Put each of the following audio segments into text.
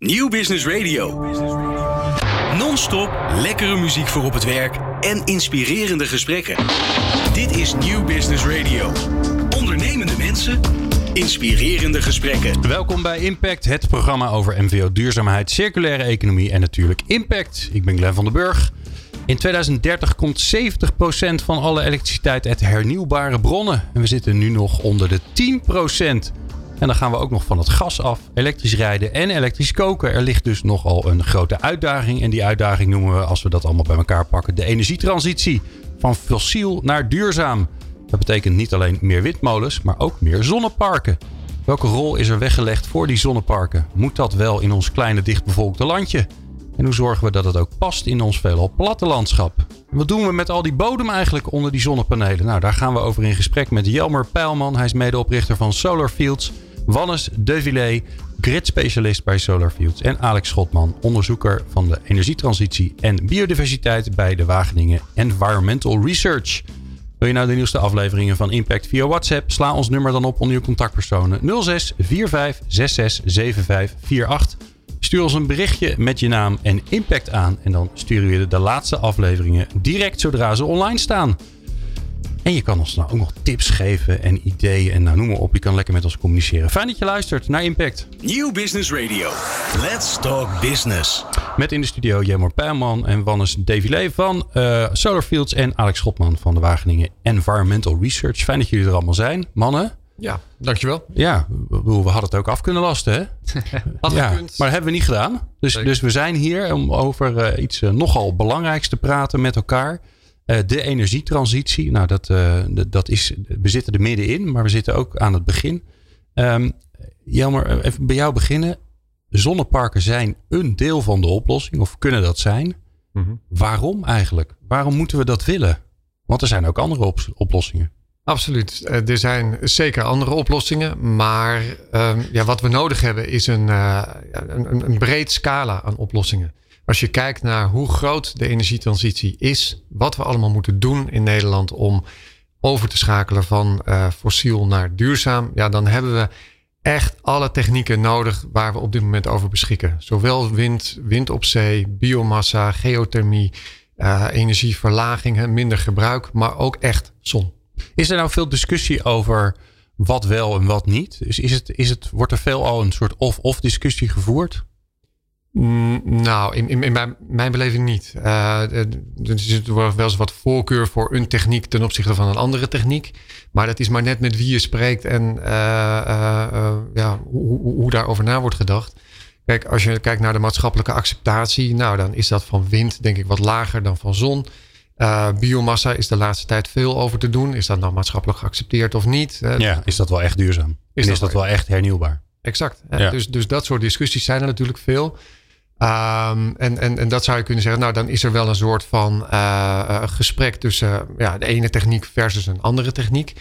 Nieuw Business Radio. Non-stop lekkere muziek voor op het werk en inspirerende gesprekken. Dit is Nieuw Business Radio. Ondernemende mensen, inspirerende gesprekken. Welkom bij Impact, het programma over MVO duurzaamheid, circulaire economie en natuurlijk impact. Ik ben Glenn van den Burg. In 2030 komt 70% van alle elektriciteit uit hernieuwbare bronnen. En we zitten nu nog onder de 10%. En dan gaan we ook nog van het gas af, elektrisch rijden en elektrisch koken. Er ligt dus nogal een grote uitdaging. En die uitdaging noemen we, als we dat allemaal bij elkaar pakken, de energietransitie. Van fossiel naar duurzaam. Dat betekent niet alleen meer windmolens, maar ook meer zonneparken. Welke rol is er weggelegd voor die zonneparken? Moet dat wel in ons kleine dichtbevolkte landje? En hoe zorgen we dat het ook past in ons veelal platte landschap? wat doen we met al die bodem eigenlijk onder die zonnepanelen? Nou, daar gaan we over in gesprek met Jelmer Pijlman. Hij is medeoprichter van Solar Fields. Wannes De Villet, grid-specialist bij Solarfields. En Alex Schotman, onderzoeker van de energietransitie en biodiversiteit bij de Wageningen Environmental Research. Wil je nou de nieuwste afleveringen van Impact via WhatsApp? Sla ons nummer dan op onder je contactpersonen 06 45 66 75 48. Stuur ons een berichtje met je naam en impact aan. En dan sturen we je de laatste afleveringen direct zodra ze online staan. En je kan ons nou ook nog tips geven en ideeën en nou, noem maar op. Je kan lekker met ons communiceren. Fijn dat je luistert naar Impact. Nieuw Business Radio. Let's talk business. Met in de studio Jemor Pijlman en Wannes Devilé van uh, Solarfields en Alex Schotman van de Wageningen Environmental Research. Fijn dat jullie er allemaal zijn. Mannen. Ja, dankjewel. Ja, we, we hadden het ook af kunnen lasten, hè? ja, maar dat hebben we niet gedaan. Dus, dus we zijn hier om over uh, iets uh, nogal belangrijks te praten met elkaar. Uh, de energietransitie, nou dat, uh, dat is, we zitten er middenin, maar we zitten ook aan het begin. Um, Jelmer, even bij jou beginnen. Zonneparken zijn een deel van de oplossing, of kunnen dat zijn. Mm -hmm. Waarom eigenlijk? Waarom moeten we dat willen? Want er zijn ook andere op oplossingen. Absoluut. Er zijn zeker andere oplossingen. Maar um, ja, wat we nodig hebben is een, uh, een, een breed scala aan oplossingen. Als je kijkt naar hoe groot de energietransitie is, wat we allemaal moeten doen in Nederland om over te schakelen van uh, fossiel naar duurzaam, ja, dan hebben we echt alle technieken nodig waar we op dit moment over beschikken. Zowel wind, wind op zee, biomassa, geothermie, uh, energieverlaging, minder gebruik, maar ook echt zon. Is er nou veel discussie over wat wel en wat niet? Is, is het, is het, wordt er veel al een soort of-of discussie gevoerd? Mm, nou, in, in, in mijn, mijn, beleving niet. Uh, er zit wel eens wat voorkeur voor een techniek ten opzichte van een andere techniek. Maar dat is maar net met wie je spreekt en uh, uh, ja, hoe, hoe daarover na wordt gedacht. Kijk, als je kijkt naar de maatschappelijke acceptatie, nou dan is dat van wind denk ik wat lager dan van zon. biomassa is de laatste tijd veel over te doen. Is dat nou maatschappelijk geaccepteerd of niet? Ja, is dat wel echt duurzaam? Is, en is dat, dat wel echt hernieuwbaar? Exact. Ja. Dus, dus dat soort discussies zijn er natuurlijk veel. Um, en, en, en dat zou je kunnen zeggen, nou dan is er wel een soort van uh, gesprek tussen uh, ja, de ene techniek versus een andere techniek.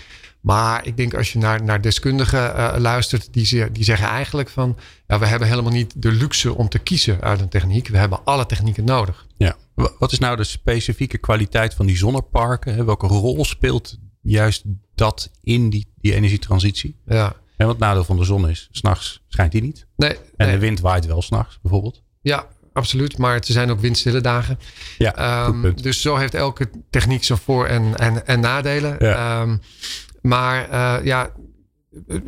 Maar ik denk als je naar, naar deskundigen uh, luistert, die, die zeggen eigenlijk van ja, we hebben helemaal niet de luxe om te kiezen uit een techniek. We hebben alle technieken nodig. Ja. Wat is nou de specifieke kwaliteit van die zonneparken? Welke rol speelt juist dat in die, die energietransitie? Ja. En wat het nadeel van de zon is, s'nachts schijnt die niet. Nee, en nee. de wind waait wel s'nachts bijvoorbeeld. Ja, absoluut. Maar er zijn ook windstille dagen. Ja, um, dus zo heeft elke techniek zijn voor- en, en, en nadelen. Ja. Um, maar uh, ja,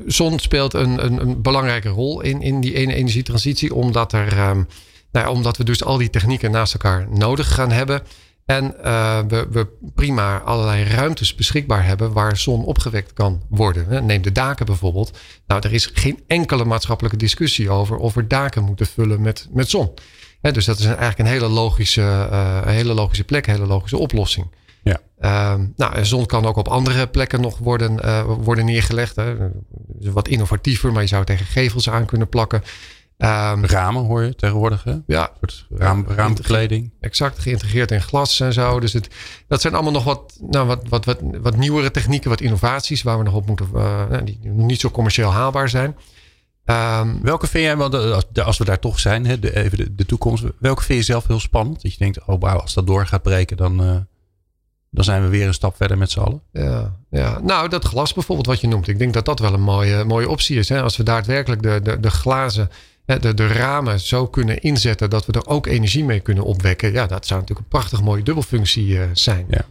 zon speelt een, een, een, belangrijke rol in, in die ene energietransitie. Omdat, er, um, nou ja, omdat we dus al die technieken naast elkaar nodig gaan hebben. En uh, we, we prima allerlei ruimtes beschikbaar hebben waar zon opgewekt kan worden. Neem de daken bijvoorbeeld. Nou, er is geen enkele maatschappelijke discussie over of we daken moeten vullen met, met zon. He, dus dat is eigenlijk een hele logische, uh, een hele logische plek, een hele logische oplossing. Ja. Uh, nou, zon kan ook op andere plekken nog worden, uh, worden neergelegd. Hè. Wat innovatiever, maar je zou tegen gevels aan kunnen plakken. Um, Ramen hoor je tegenwoordig, hè? Ja. Een soort raam, raambekleding. Exact, geïntegreerd in glas en zo. Dus het, dat zijn allemaal nog wat, nou, wat, wat, wat, wat nieuwere technieken, wat innovaties waar we nog op moeten, uh, die nog niet zo commercieel haalbaar zijn. Um, welke vind jij, want als we daar toch zijn, hè, de, even de, de, toekomst, welke vind je zelf heel spannend? Dat je denkt, oh wauw, als dat door gaat breken, dan, uh, dan zijn we weer een stap verder met z'n allen. Ja, ja, nou dat glas bijvoorbeeld wat je noemt. Ik denk dat dat wel een mooie, mooie optie is. Hè? Als we daadwerkelijk de, de, de glazen de, de ramen zo kunnen inzetten dat we er ook energie mee kunnen opwekken. Ja, dat zou natuurlijk een prachtig mooie dubbelfunctie zijn. Ja.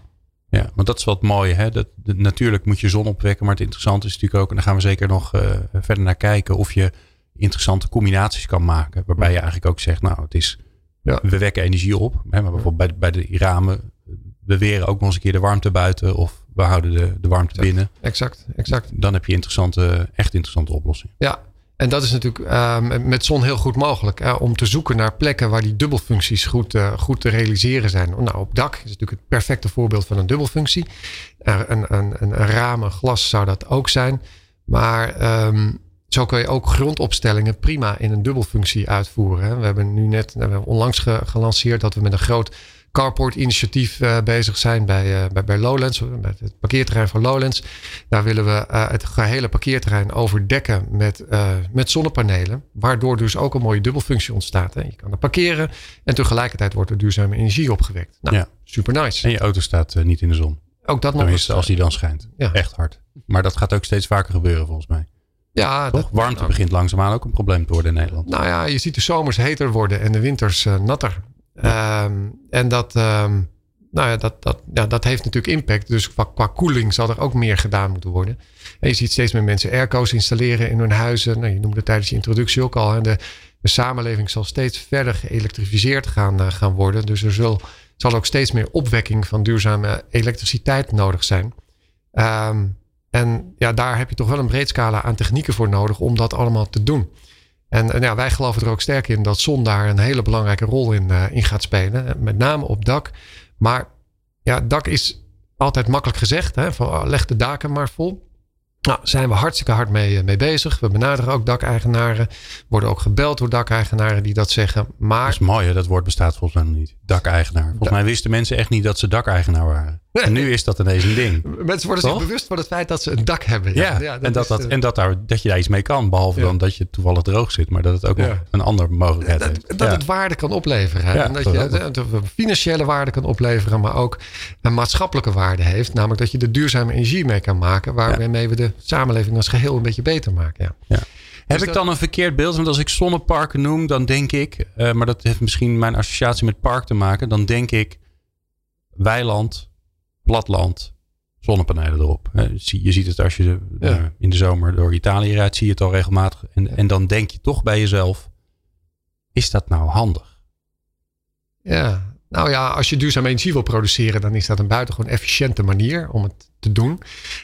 Ja, want dat is wat mooi. Hè? Dat, natuurlijk moet je zon opwekken, maar het interessante is natuurlijk ook, en daar gaan we zeker nog verder naar kijken, of je interessante combinaties kan maken. Waarbij je eigenlijk ook zegt, nou, het is, ja. we wekken energie op. Hè, maar bijvoorbeeld bij, bij de ramen, we weren ook nog eens een keer de warmte buiten of we houden de, de warmte binnen. Exact, exact. Dan heb je interessante, echt interessante oplossingen. Ja, en dat is natuurlijk ehm, met zon heel goed mogelijk. Hè, om te zoeken naar plekken waar die dubbelfuncties goed, uh, goed te realiseren zijn. Nou, op dak is natuurlijk het perfecte voorbeeld van een dubbelfunctie. Een, een, een, ramen, glas zou dat ook zijn. Maar um, zo kun je ook grondopstellingen prima in een dubbelfunctie uitvoeren. We hebben nu net we hebben onlangs gelanceerd dat we met een groot carport initiatief uh, bezig zijn bij, uh, bij, bij, Lowlands, bij het parkeerterrein van Lowlands. Daar willen we uh, het gehele parkeerterrein overdekken met, met zonnepanelen. Waardoor dus ook een mooie dubbelfunctie ontstaat. Hè. Je kan er parkeren en tegelijkertijd wordt er duurzame energie opgewekt. Nou, ja. super nice. En je auto staat niet in de zon. Ook dat nog eens. als die dan schijnt. Ja. Echt hard. Maar dat gaat ook steeds vaker gebeuren volgens mij. Ja, Toch? Warmte nou, begint langzaamaan ook een probleem te worden in Nederland. Nou ja, je ziet de zomers heter worden en de winters uh, natter. Ehm, en dat, um, nou ja, dat, dat, ja, dat heeft natuurlijk impact. Dus qua, qua koeling zal er ook meer gedaan moeten worden. En je ziet steeds meer mensen airco's installeren in hun huizen. Nou, je noemde tijdens je introductie ook al. En de, de samenleving zal steeds verder geëlektrificeerd gaan, uh, gaan worden. Dus er zal, zal ook steeds meer opwekking van duurzame elektriciteit nodig zijn. Um, en ja, daar heb je toch wel een breed scala aan technieken voor nodig om dat allemaal te doen. En, en ja, wij geloven er ook sterk in dat zon daar een hele belangrijke rol in, uh, in gaat spelen. Met name op dak. Maar ja, dak is altijd makkelijk gezegd. Hè, van, oh, leg de daken maar vol. Nou, zijn we hartstikke hard mee, eh, mee bezig. We benaderen ook dakeigenaren. Worden ook gebeld door dakeigenaren die dat zeggen. Maar... Dat is mooi, hè? dat woord bestaat volgens mij nog niet. Dakeigenaar. Volgens mij wisten mensen echt niet dat ze dakeigenaar waren. En nu is dat ineens een ding. Mensen worden zich bewust van het feit dat ze een dak hebben. Ja, ja, en, dat, dat, eh, en dat, daar, dat je daar iets mee kan. Behalve dan dat je toevallig droog zit. Maar dat het ook nog een andere mogelijkheid dat, heeft. Dat het waarde kan opleveren. en dat je financiële waarde kan opleveren. Maar ook een maatschappelijke waarde heeft. Namelijk dat je er duurzame energie mee kan maken. Waarmee we de samenleving als geheel een beetje beter maken. Ja. Heb ik dan een verkeerd beeld? Want als ik zonneparken noem, dan denk ik, uh, maar dat heeft misschien mijn associatie met park te maken, dan denk ik weiland, platland, zonnepanelen erop. Je ziet het als je eh, in de zomer door Italië rijdt, zie je het al regelmatig. En, en dan denk je toch bij jezelf, is dat nou handig? Ja, nou ja, als je duurzame energie wil produceren, dan is dat een buitengewoon efficiënte manier om het te doen.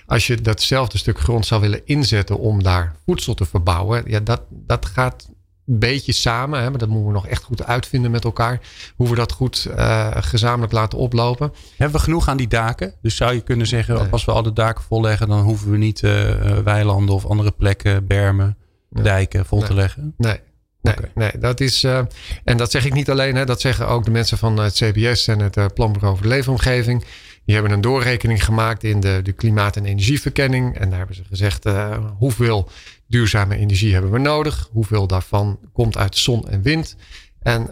Als je datzelfde stuk grond zou willen inzetten om daar voedsel te verbouwen, ja, dat, dat gaat beetje samen. Hè, maar dat moeten we nog echt goed uitvinden met elkaar. Hoe we dat goed uh, gezamenlijk laten oplopen. Hebben we genoeg aan die daken? Dus zou je kunnen zeggen, als we al de daken volleggen, dan hoeven we niet uh, weilanden of andere plekken, bermen, dijken vol te leggen? Nee. Nee, nee, dat is. Uh, en dat zeg ik niet alleen, hè, dat zeggen ook de mensen van het CBS en het Planbureau voor de Leefomgeving. Die hebben een doorrekening gemaakt in de, de klimaat- en energieverkenning. En daar hebben ze gezegd uh, hoeveel duurzame energie hebben we nodig. Hoeveel daarvan komt uit zon en wind. En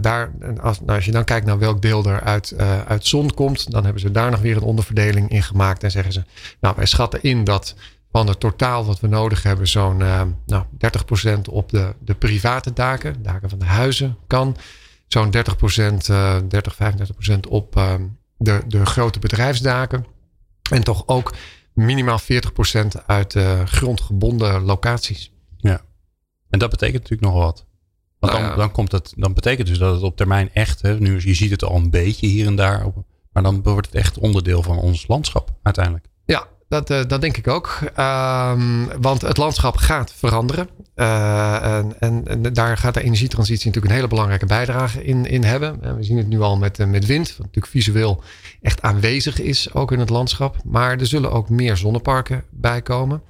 daar, als, nou, als je dan kijkt naar welk deel er uit, uit zon komt, dan hebben ze daar nog weer een onderverdeling in gemaakt. En zeggen ze, nou wij schatten in dat van het totaal wat we nodig hebben, zo'n uh, nou, 30% op de, de private daken, daken van de huizen kan. Zo'n 30%, uh, 30, 35% op de, de grote bedrijfsdaken. En toch ook minimaal 40% uit uh, grondgebonden locaties. Ja, en dat betekent natuurlijk nog wat. Want dan, nou dan, komt het, dan betekent dus dat het op termijn echt, hè, nu, je ziet het al een beetje hier en daar, maar dan wordt het echt onderdeel van ons landschap uiteindelijk. Ja, dat, uh, dat denk ik ook. Um, want het landschap gaat veranderen. Uh, en, en, daar gaat de energietransitie natuurlijk een hele belangrijke bijdrage in, in hebben. En we zien het nu al met, met wind, wat natuurlijk visueel echt aanwezig is, ook in het landschap. Maar er zullen ook meer zonneparken bij komen.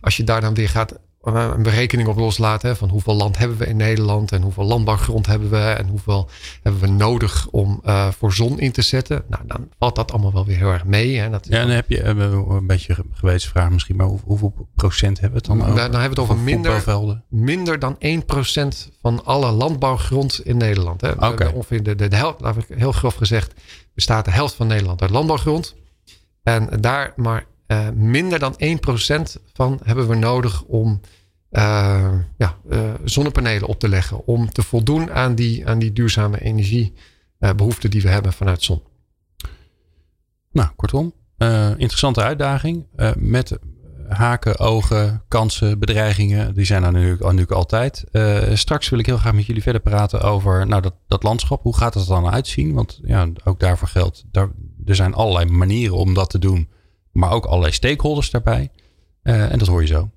Als je daar dan weer gaat een berekening op loslaten. van hoeveel land hebben we in Nederland en hoeveel landbouwgrond hebben we en hoeveel hebben we nodig om uh, voor zon in te zetten. Nou, dan valt dat allemaal wel weer heel erg mee. Hè. Dat ja, en dan heb je een beetje een vraag misschien, maar hoeveel procent hebben we het dan over? Dan hebben we het over minder, minder dan 1% van alle landbouwgrond in Nederland. Hè. Okay. Ongeveer de, de, de helft, heel grof gezegd, bestaat de helft van Nederland uit landbouwgrond. En daar maar uh, minder dan 1% van hebben we nodig om ja, zonnepanelen op te leggen. Om te voldoen aan die, aan die duurzame energiebehoeften die we hebben vanuit zon. Nou, kortom, interessante uitdaging. met haken, ogen, kansen, bedreigingen. Die zijn er natuurlijk, natuurlijk altijd. Straks wil ik heel graag met jullie verder praten over nou, dat, dat landschap. Hoe gaat het er dan uitzien? Want ja, ook daarvoor geldt, er zijn allerlei manieren om dat te doen. Maar ook allerlei stakeholders daarbij. Uh, en dat hoor je zo.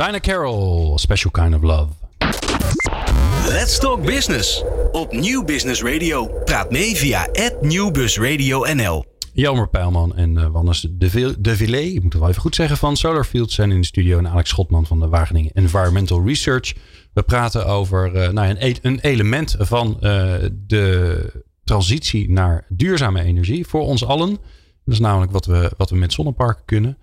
Dinah Carroll, Special Kind of Love. Let's Talk Business op Nieuw Business Radio. Praat mee via @nieuwbusradio_nl. Jelmer Pijlman en uh, Wannes de, de Villet, ik moet het wel even goed zeggen, van Solarfield zijn in de studio. En Alex Schotman van de Wageningen Environmental Research. We praten over uh, nou, een, een, element van uh, de transitie naar duurzame energie voor ons allen. Dat is namelijk wat we, wat we met zonneparken kunnen.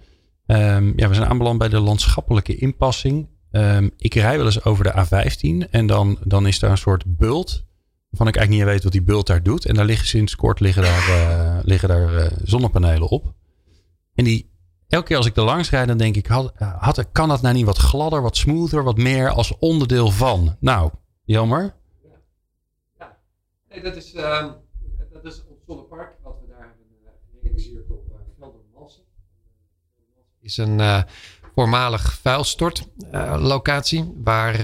Um, ja, we zijn aanbeland bij de landschappelijke inpassing. Um, ik rij wel eens over de A15 en dan, dan is daar een soort bult. Waarvan ik eigenlijk niet weet wat die bult daar doet. En daar liggen sinds kort liggen daar, uh, liggen daar uh, zonnepanelen op. En die, elke keer als ik er langs rijd, dan denk ik, had, had, kan dat nou niet wat gladder, wat smoother, wat meer als onderdeel van? Nou, jammer. Ja. Nee, dat is, uh, dat is zonnepark wat we daar hebben gerealiseerd op is een uh, voormalig vuilstortlocatie. waar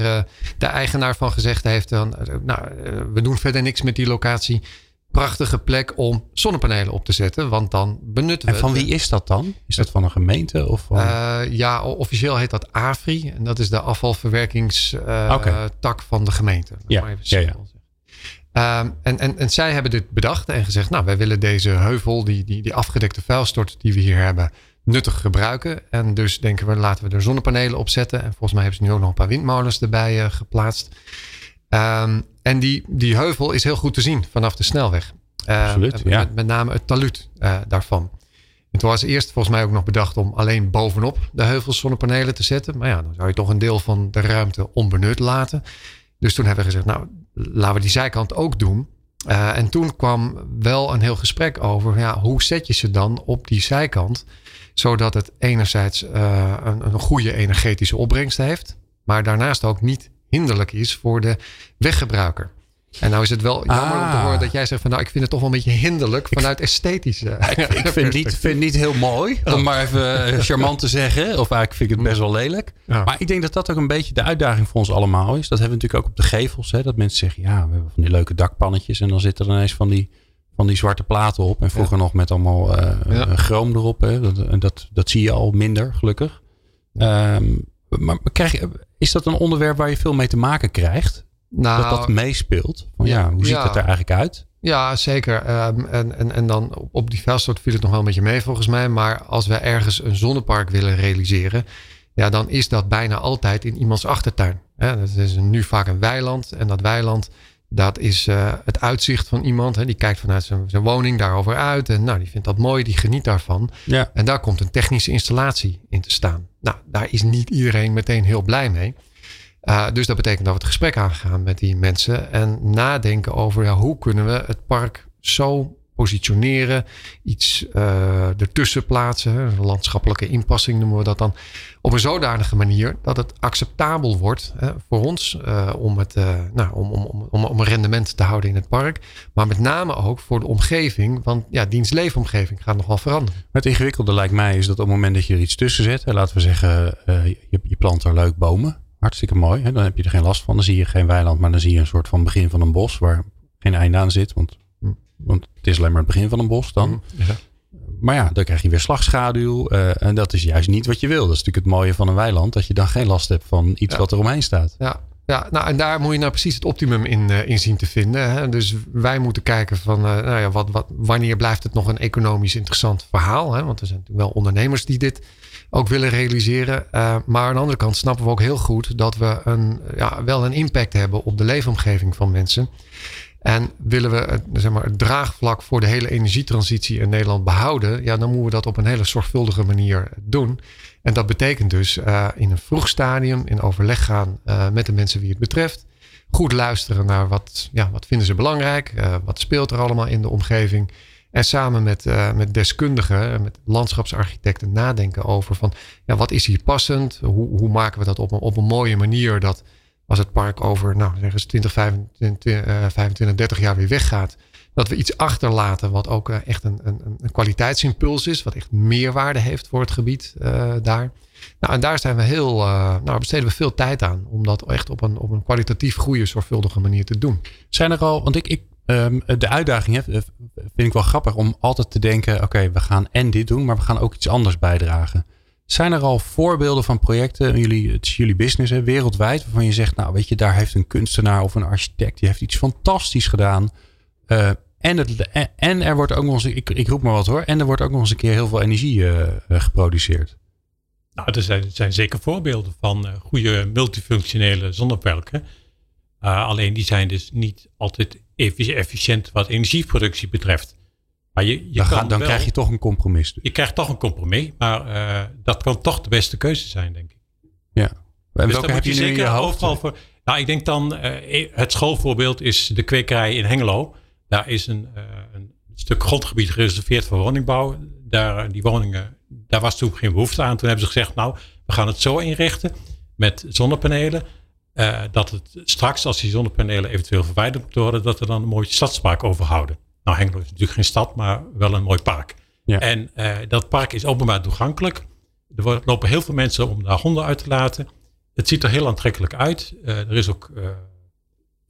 de eigenaar van gezegd heeft: dan, nou, we doen verder niks met die locatie prachtige plek om zonnepanelen op te zetten. Want dan benutten we. En van wie is dat dan? Is dat van een gemeente? Of van... Ja, officieel heet dat AFRI. En dat is de afvalverwerkingstak van de gemeente. Ja, ja, ja. Uh, en, en, en zij hebben dit bedacht en gezegd: Nou, wij willen deze heuvel, die, die, die afgedekte vuilstort die we hier hebben, nuttig gebruiken. En dus denken we, laten we er zonnepanelen op zetten. En volgens mij hebben ze nu ook nog een paar windmolens erbij uh, geplaatst. Um, en die, die heuvel is heel goed te zien vanaf de snelweg. Uh, Absoluut, ja. met, met, name het talud uh, daarvan. En toen was eerst volgens mij ook nog bedacht om alleen bovenop de heuvels zonnepanelen te zetten. Maar ja, dan zou je toch een deel van de ruimte onbenut laten. Dus toen hebben we gezegd, nou, laten we die zijkant ook doen. Uh, en toen kwam wel een heel gesprek over, ja, hoe zet je ze dan op die zijkant? Zodat het enerzijds een, een goede energetische opbrengst heeft. Maar daarnaast ook niet hinderlijk is voor de weggebruiker. En nou is het wel jammer om te ah. horen dat jij zegt van nou, ik vind het toch wel een beetje hinderlijk vanuit esthetische. ik, ik vind, niet, vind niet heel mooi, om oh. maar even eh, charmant te zeggen. Of eigenlijk vind ik het best wel lelijk. Maar ik denk dat dat ook een beetje de uitdaging voor ons allemaal is. Dat hebben we natuurlijk ook op de gevels. Hè, dat mensen zeggen, ja, we hebben van die leuke dakpannetjes. En dan zitten er ineens van die, van die zwarte platen op. En vroeger nog met allemaal uh, chroom erop. Hè. Dat, dat, dat zie je al minder, gelukkig. Um, maar krijg je, is dat een onderwerp waar je veel mee te maken krijgt? Nou, dat dat meespeelt? Van, ja, hoe ziet het er eigenlijk uit? Ja, zeker. Um, en, en, en dan op die vuilstort viel het nog wel een beetje mee volgens mij. Maar als we ergens een zonnepark willen realiseren, ja, dan is dat bijna altijd in iemands achtertuin. Hè? Dat is nu vaak een weiland. En dat weiland, dat is uh, het uitzicht van iemand. Hè? Die kijkt vanuit zijn, zijn woning daarover uit. En nou, die vindt dat mooi, die geniet daarvan. Ja. En daar komt een technische installatie in te staan. Nou, daar is niet iedereen meteen heel blij mee. Uh, dus dat betekent dat we het gesprek aangaan met die mensen. En nadenken over ja, hoe kunnen we het park zo positioneren. Iets uh, ertussen plaatsen. Een landschappelijke inpassing noemen we dat dan. Op een zodanige manier dat het acceptabel wordt hè, voor ons. Uh, om, het, uh, nou, om, om, om, om een rendement te houden in het park. Maar met name ook voor de omgeving. Want ja, dienstleefomgeving gaat nogal veranderen. Het ingewikkelde lijkt mij is dat op het moment dat je er iets tussen zet. Laten we zeggen, je, je plant er leuk bomen. Hartstikke mooi. Hè? Dan heb je er geen last van. Dan zie je geen weiland, maar dan zie je een soort van begin van een bos waar geen einde aan zit. Want want het is alleen maar het begin van een bos dan. Mhm, ja. Maar ja, dan krijg je weer slagschaduw. Uh, en dat is juist niet wat je wil. Dat is natuurlijk het mooie van een weiland. Dat je dan geen last hebt van iets wat er omheen staat. Ja, ja, nou, en daar moet je nou precies het optimum in, uh, in zien te vinden. Hè? Dus wij moeten kijken van, uh, nou ja, wat, wat, wanneer blijft het nog een economisch interessant verhaal? Hè? Want er zijn natuurlijk wel ondernemers die dit ook willen realiseren. Uh, maar aan de andere kant snappen we ook heel goed dat we een, ja, wel een impact hebben op de leefomgeving van mensen. En willen we het, zeg maar, het draagvlak voor de hele energietransitie in Nederland behouden, ja, dan moeten we dat op een hele zorgvuldige manier doen. En dat betekent dus uh, in een vroeg stadium in overleg gaan uh, met de mensen wie het betreft. Goed luisteren naar wat, ja, wat vinden ze belangrijk, uh, wat speelt er allemaal in de omgeving. En samen met, met deskundigen, met landschapsarchitecten nadenken over van ja, wat is hier passend? Hoe, hoe maken we dat op een, op een mooie manier dat als het park over, nou zeggen ze 20, 25, 25 30 jaar weer weggaat. Dat we iets achterlaten wat ook uh, echt een, een, een, kwaliteitsimpuls is. Wat echt meerwaarde heeft voor het gebied uh, daar. Nou, en daar zijn we heel, uh, nou, besteden we veel tijd aan. Om dat echt op een, op een kwalitatief goede, zorgvuldige manier te doen. Zijn er al, want ik, ik um, de uitdaging hè, vind ik wel grappig om altijd te denken: oké, we gaan en dit doen, maar we gaan ook iets anders bijdragen. Zijn er al voorbeelden van projecten, jullie, het is jullie business hè, wereldwijd, waarvan je zegt, nou weet je, daar heeft een kunstenaar of een architect, die heeft iets fantastisch gedaan. Uh, en, het, en er wordt ook nog eens, ik, ik roep maar wat hoor, en er wordt ook nog eens een keer heel veel energie uh, geproduceerd. Nou, er zijn, zijn zeker voorbeelden van goede multifunctionele zonneparken. alleen die zijn dus niet altijd efficiënt wat energieproductie betreft. Maar je, je dan, dan krijg je toch een compromis. Je krijgt toch een compromis, maar uh, dat kan toch de beste keuze zijn, denk ik. Ja. En dus welke heb je, nu in je hoofd? Voor, nou, ik denk dan, uh, het schoolvoorbeeld is de kwekerij in Hengelo. Daar is een, uh, een stuk grondgebied gereserveerd voor woningbouw. Daar, die woningen, daar was toen geen behoefte aan. Toen hebben ze gezegd, nou, we gaan het zo inrichten met zonnepanelen. dat het straks, als die zonnepanelen eventueel verwijderd moeten worden, dat we dan een mooi stadspark overhouden. Nou, Hengelo is natuurlijk geen stad, maar wel een mooi park. Ja. En uh, dat park is openbaar toegankelijk. er lopen heel veel mensen om daar honden uit te laten. Het ziet er heel aantrekkelijk uit. er is ook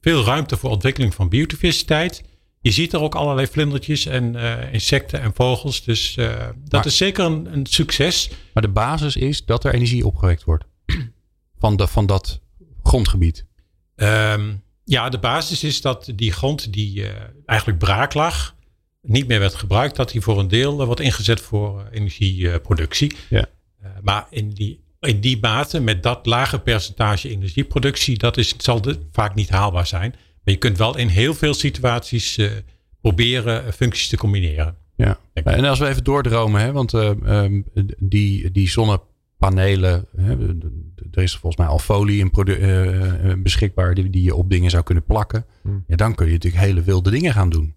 veel ruimte voor ontwikkeling van biodiversiteit. Je ziet er ook allerlei vlindertjes en insecten en vogels. Dus dat is zeker een, een, succes. Maar de basis is dat er energie opgewekt wordt van, de, van dat grondgebied. Um, ja, de basis is dat die grond die eigenlijk braak lag, niet meer werd gebruikt, dat die voor een deel wordt ingezet voor energieproductie. Ja. maar in die in die mate, met dat lage percentage energieproductie, dat is, zal de, vaak niet haalbaar zijn. Maar je kunt wel in heel veel situaties uh, proberen functies te combineren. Ja. En als we even doordromen, hè, want uh, um, die, die zonnepanelen, hè, er is volgens mij al folie in uh, beschikbaar die, die je op dingen zou kunnen plakken. Hmm. Ja, dan kun je natuurlijk hele wilde dingen gaan doen.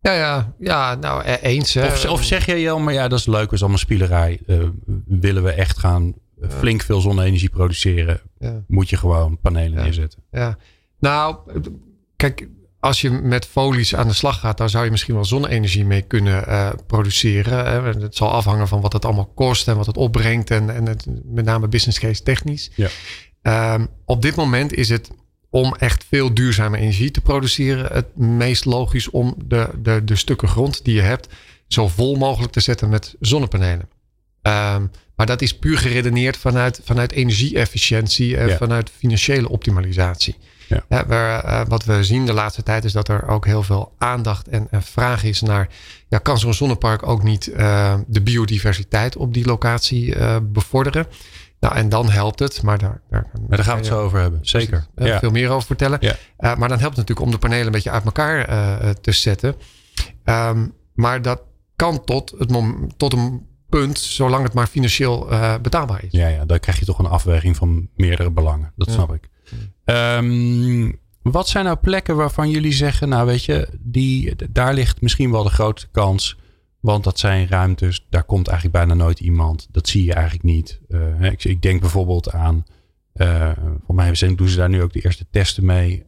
Ja, ja, ja nou e-, eens. Of, of, zeg jij, Jan, maar ja, dat is leuk, dat is allemaal spielerij. willen we echt gaan flink veel zonne-energie produceren, moet je gewoon panelen neerzetten. Ja, nou, kijk, als je met folies aan de slag gaat, dan zou je misschien wel zonne-energie mee kunnen uh, produceren. Het zal afhangen van wat het allemaal kost en wat het opbrengt en, en het, met name business case technisch. Ja. Um, op dit moment is het om echt veel duurzame energie te produceren het meest logisch om de, de, de stukken grond die je hebt zo vol mogelijk te zetten met zonnepanelen. Um, maar dat is puur geredeneerd vanuit, vanuit energie-efficiëntie en vanuit financiële optimalisatie. Ja. waar, uh, wat we zien de laatste tijd is dat er ook heel veel aandacht en, en vraag is naar, ja, kan zo'n zonnepark ook niet uh, de biodiversiteit op die locatie uh, bevorderen? Nou, en dan helpt het, maar daar, daar, maar daar gaan we het zo over hebben. Zeker. Ja. Veel meer over vertellen. Maar dan helpt het natuurlijk om de panelen een beetje uit elkaar te zetten. Um, maar dat kan tot, het mom tot een punt, zolang het maar financieel uh, betaalbaar is. Ja, ja, dan krijg je toch een afweging van meerdere belangen. Dat snap ik. Um, wat zijn nou plekken waarvan jullie zeggen, nou weet je, die, daar ligt misschien wel de grootste kans. Want dat zijn ruimtes, daar komt eigenlijk bijna nooit iemand. Dat zie je eigenlijk niet. Uh, ik, ik, denk bijvoorbeeld aan, uh, voor mij doen ze daar nu ook de eerste testen mee.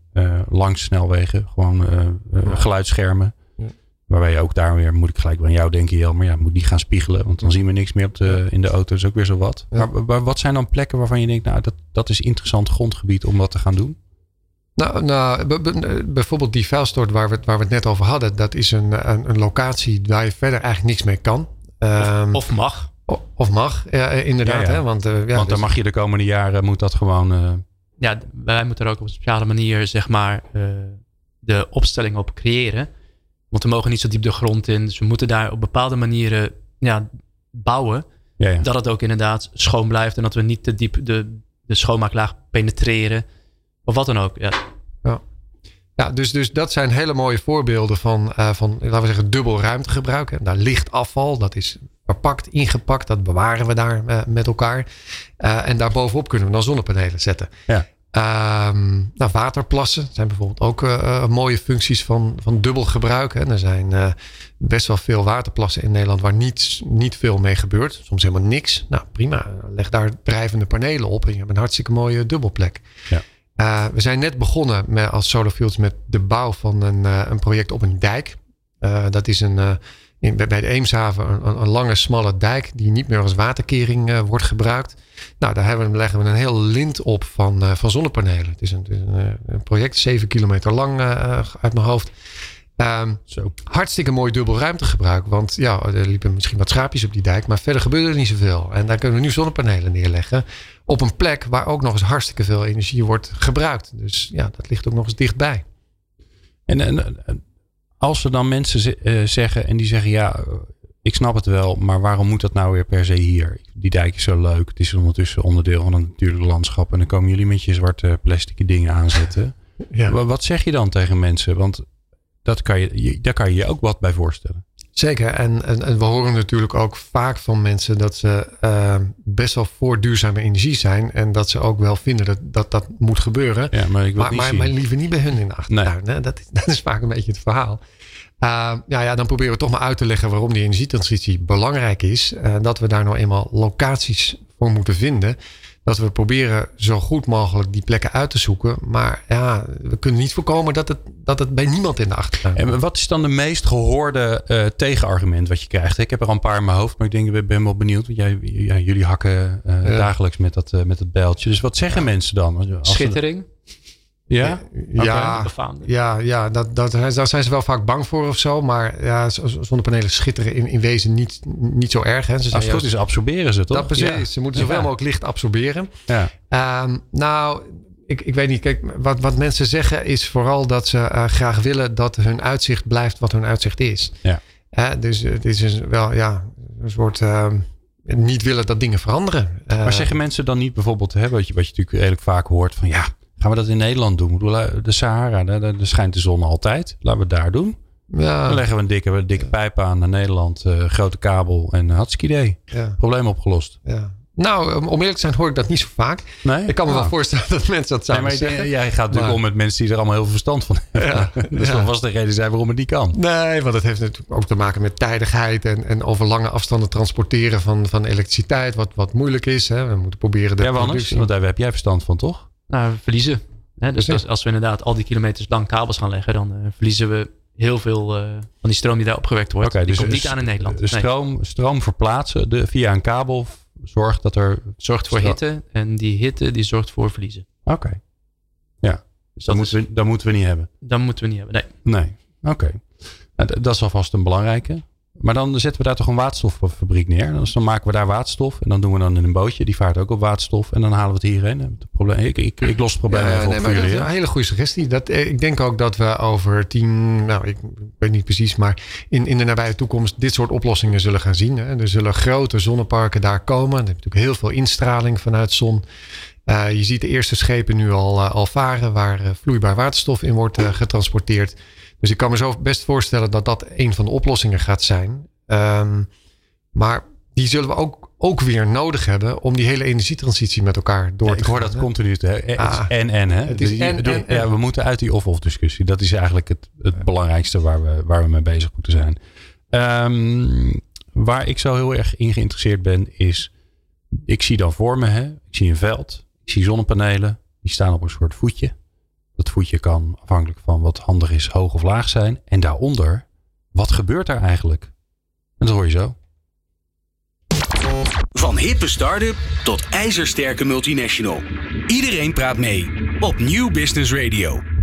langs snelwegen, gewoon geluidsschermen. Waarbij je ook daar weer, moet ik gelijk bij jou denken, Jel, maar ja, moet niet gaan spiegelen, want dan zien we niks meer op de, in de auto. is ook weer zo wat. Maar, wat zijn dan plekken waarvan je denkt, nou, dat, dat is interessant grondgebied om wat te gaan doen? Nou, nou bijvoorbeeld die vuilstort waar we, waar we het net over hadden, dat is een, een, een locatie waar je verder eigenlijk niks mee kan. Of, ehm, of mag. Of mag, ja, inderdaad. Hè? Want, uh, ja, want dan dus- mag je de komende jaren, moet dat gewoon... Uh... Ja, wij moeten er ook op een speciale manier, zeg maar, uh, de opstelling op creëren. Want we mogen niet zo diep de grond in. Dus we moeten daar op bepaalde manieren ja, bouwen. Ja, ja. Dat het ook inderdaad schoon blijft. En dat we niet te diep de, de schoonmaaklaag penetreren. Of wat dan ook. Ja, ja. ja dus, dus dat zijn hele mooie voorbeelden van, uh, van laten we zeggen, dubbel ruimtegebruik. En daar ligt afval. Dat is verpakt, ingepakt. Dat bewaren we daar uh, met elkaar. Uh, en daarbovenop kunnen we dan zonnepanelen zetten. Ja. Um, nou, waterplassen zijn bijvoorbeeld ook uh, mooie functies van, van dubbel gebruik. Hè. Er zijn uh, best wel veel waterplassen in Nederland waar niet, niet veel mee gebeurt. Soms helemaal niks. Nou, prima. Leg daar drijvende panelen op en je hebt een hartstikke mooie dubbelplek. Ja. Uh, we zijn net begonnen met, als Solarfields met de bouw van een, een project op een dijk. dat is een in, bij de Eemshaven een, een, lange, smalle dijk die niet meer als waterkering wordt gebruikt. Nou, daar hebben we, leggen we een heel lint op van, uh, van zonnepanelen. Het is een, een, eh, een project, 7 kilometer lang uh, uit mijn hoofd. Um, Zo. Hartstikke mooi dubbel ruimtegebruik. Want ja, er liepen misschien wat schaapjes op die dijk. Maar verder gebeurde er niet zoveel. En daar kunnen we nu zonnepanelen neerleggen. Op een plek waar ook nog eens hartstikke veel energie wordt gebruikt. Dus ja, dat ligt ook nog eens dichtbij. En, en als er dan mensen zeggen en die zeggen ja, ik snap het wel, maar waarom moet dat nou weer per se hier? Die dijk is zo leuk. Het is ondertussen onderdeel van het natuurlijke landschap. En dan komen jullie met je zwarte plastic dingen aanzetten. Ja. Wat zeg je dan tegen mensen? Want dat kan je, daar kan je je ook wat bij voorstellen. Zeker. En, en, we horen natuurlijk ook vaak van mensen dat ze uh, best wel voor duurzame energie zijn. En dat ze ook wel vinden dat dat, dat moet gebeuren. Ja, maar, ik wil maar, maar, maar, liever niet bij hun in de achtertuin. Nee. Dat, is, dat is vaak een beetje het verhaal. Uh, ja, ja, dan proberen we toch maar uit te leggen waarom die energietransitie belangrijk is. Uh, dat we daar nou eenmaal locaties voor moeten vinden. dat we proberen zo goed mogelijk die plekken uit te zoeken. Maar ja, we kunnen niet voorkomen dat het, dat het bij niemand in de achtertuin En wat is dan de meest gehoorde uh, tegenargument wat je krijgt? Ik heb er al een paar in mijn hoofd, maar ik denk, ik ben wel benieuwd. Want jij, jullie hakken uh, dagelijks met dat, uh, met dat bijltje. Dus wat zeggen mensen dan? Als Schittering. Ja? Ja, ja, ja dat, dat, daar zijn ze wel vaak bang voor of zo. Maar ja, zonnepanelen schitteren in, in wezen niet, niet zo erg. Hè. Ze Als het goed is, absorberen ze toch? Dat precies. Ze moeten zoveel mogelijk licht absorberen. Ja. Um, nou, ik, ik weet niet. Kijk, wat, wat mensen zeggen is vooral dat ze uh, graag willen dat hun uitzicht blijft wat hun uitzicht is. Ja. Uh, dus het is dus wel ja, een soort... Uh, niet willen dat dingen veranderen. maar zeggen mensen dan niet bijvoorbeeld, hè, wat, je, wat je natuurlijk redelijk vaak hoort, van ja, Gaan we dat in Nederland doen? De Sahara, daar, daar schijnt de zon altijd. Laten we het daar doen. Ja. Dan leggen we een dikke, een dikke pijp aan naar Nederland. Uh, grote kabel en uh, idee. Ja. Probleem opgelost. Ja. Nou, om eerlijk te zijn hoor ik dat niet zo vaak. Nee? Ik kan me wel ah. voorstellen dat mensen dat zouden nee, maar zeggen. Jij gaat natuurlijk om met mensen die er allemaal heel veel verstand van hebben. Ja, dus dat was de reden zijn waarom het niet kan. Nee, want het heeft natuurlijk ook te maken met tijdigheid. En, en over lange afstanden transporteren van, van elektriciteit. Wat, wat moeilijk is. Hè. We moeten proberen de Ja, want daar heb jij verstand van, toch? Nou, verliezen. dus als, als, we inderdaad al die kilometers lang kabels gaan leggen, dan uh, verliezen we heel veel uh, van die stroom die daar opgewekt wordt. Okay, die dus komt niet aan in Nederland. De stroom, stroom verplaatsen de, via een kabel zorgt dat er... Zorgt voor hitte en die hitte die zorgt voor verliezen. Oké. Ja, dus dat, moeten we, dat moeten we niet hebben. Dat moeten we niet hebben, nee. Nee, oké. Nou, dat is alvast een belangrijke. Maar dan zetten we daar toch een waterstoffabriek neer. Dus dan maken we daar waterstof. En dan doen we dan in een bootje. Die vaart ook op waterstof. En dan halen we het hierheen. Het probleem, ik, ik, ik los het probleem ja, even nee, op voor jullie. Dat is een hele goede suggestie. Dat, eh, ik denk ook dat we over tien... Nou, ik weet niet precies. Maar in, in de nabije toekomst dit soort oplossingen zullen gaan zien. Hè. Er zullen grote zonneparken daar komen. Er is natuurlijk heel veel instraling vanuit zon. Uh, je ziet de eerste schepen nu al, uh, al varen. Waar uh, vloeibaar waterstof in wordt getransporteerd. Dus ik kan me zo best voorstellen dat dat een van de oplossingen gaat zijn. Um, maar die zullen we ook, ook weer nodig hebben om die hele energietransitie met elkaar door ja, te Ik hoor dat continu. Hè? Ah, en en. Hè? Het is dus en, en, ja, we moeten uit die of-of discussie. Dat is eigenlijk het, het belangrijkste waar we, waar we mee bezig moeten zijn. Um, waar ik zo heel erg in geïnteresseerd ben is... Ik zie dan voor me, hè? ik zie een veld. Ik zie zonnepanelen. Die staan op een soort voetje. Dat voetje kan afhankelijk van wat handig is, hoog of laag zijn. En daaronder, wat gebeurt daar eigenlijk? En dat hoor je zo. Van hippe start-up tot ijzersterke multinational. Iedereen praat mee op New Business Radio.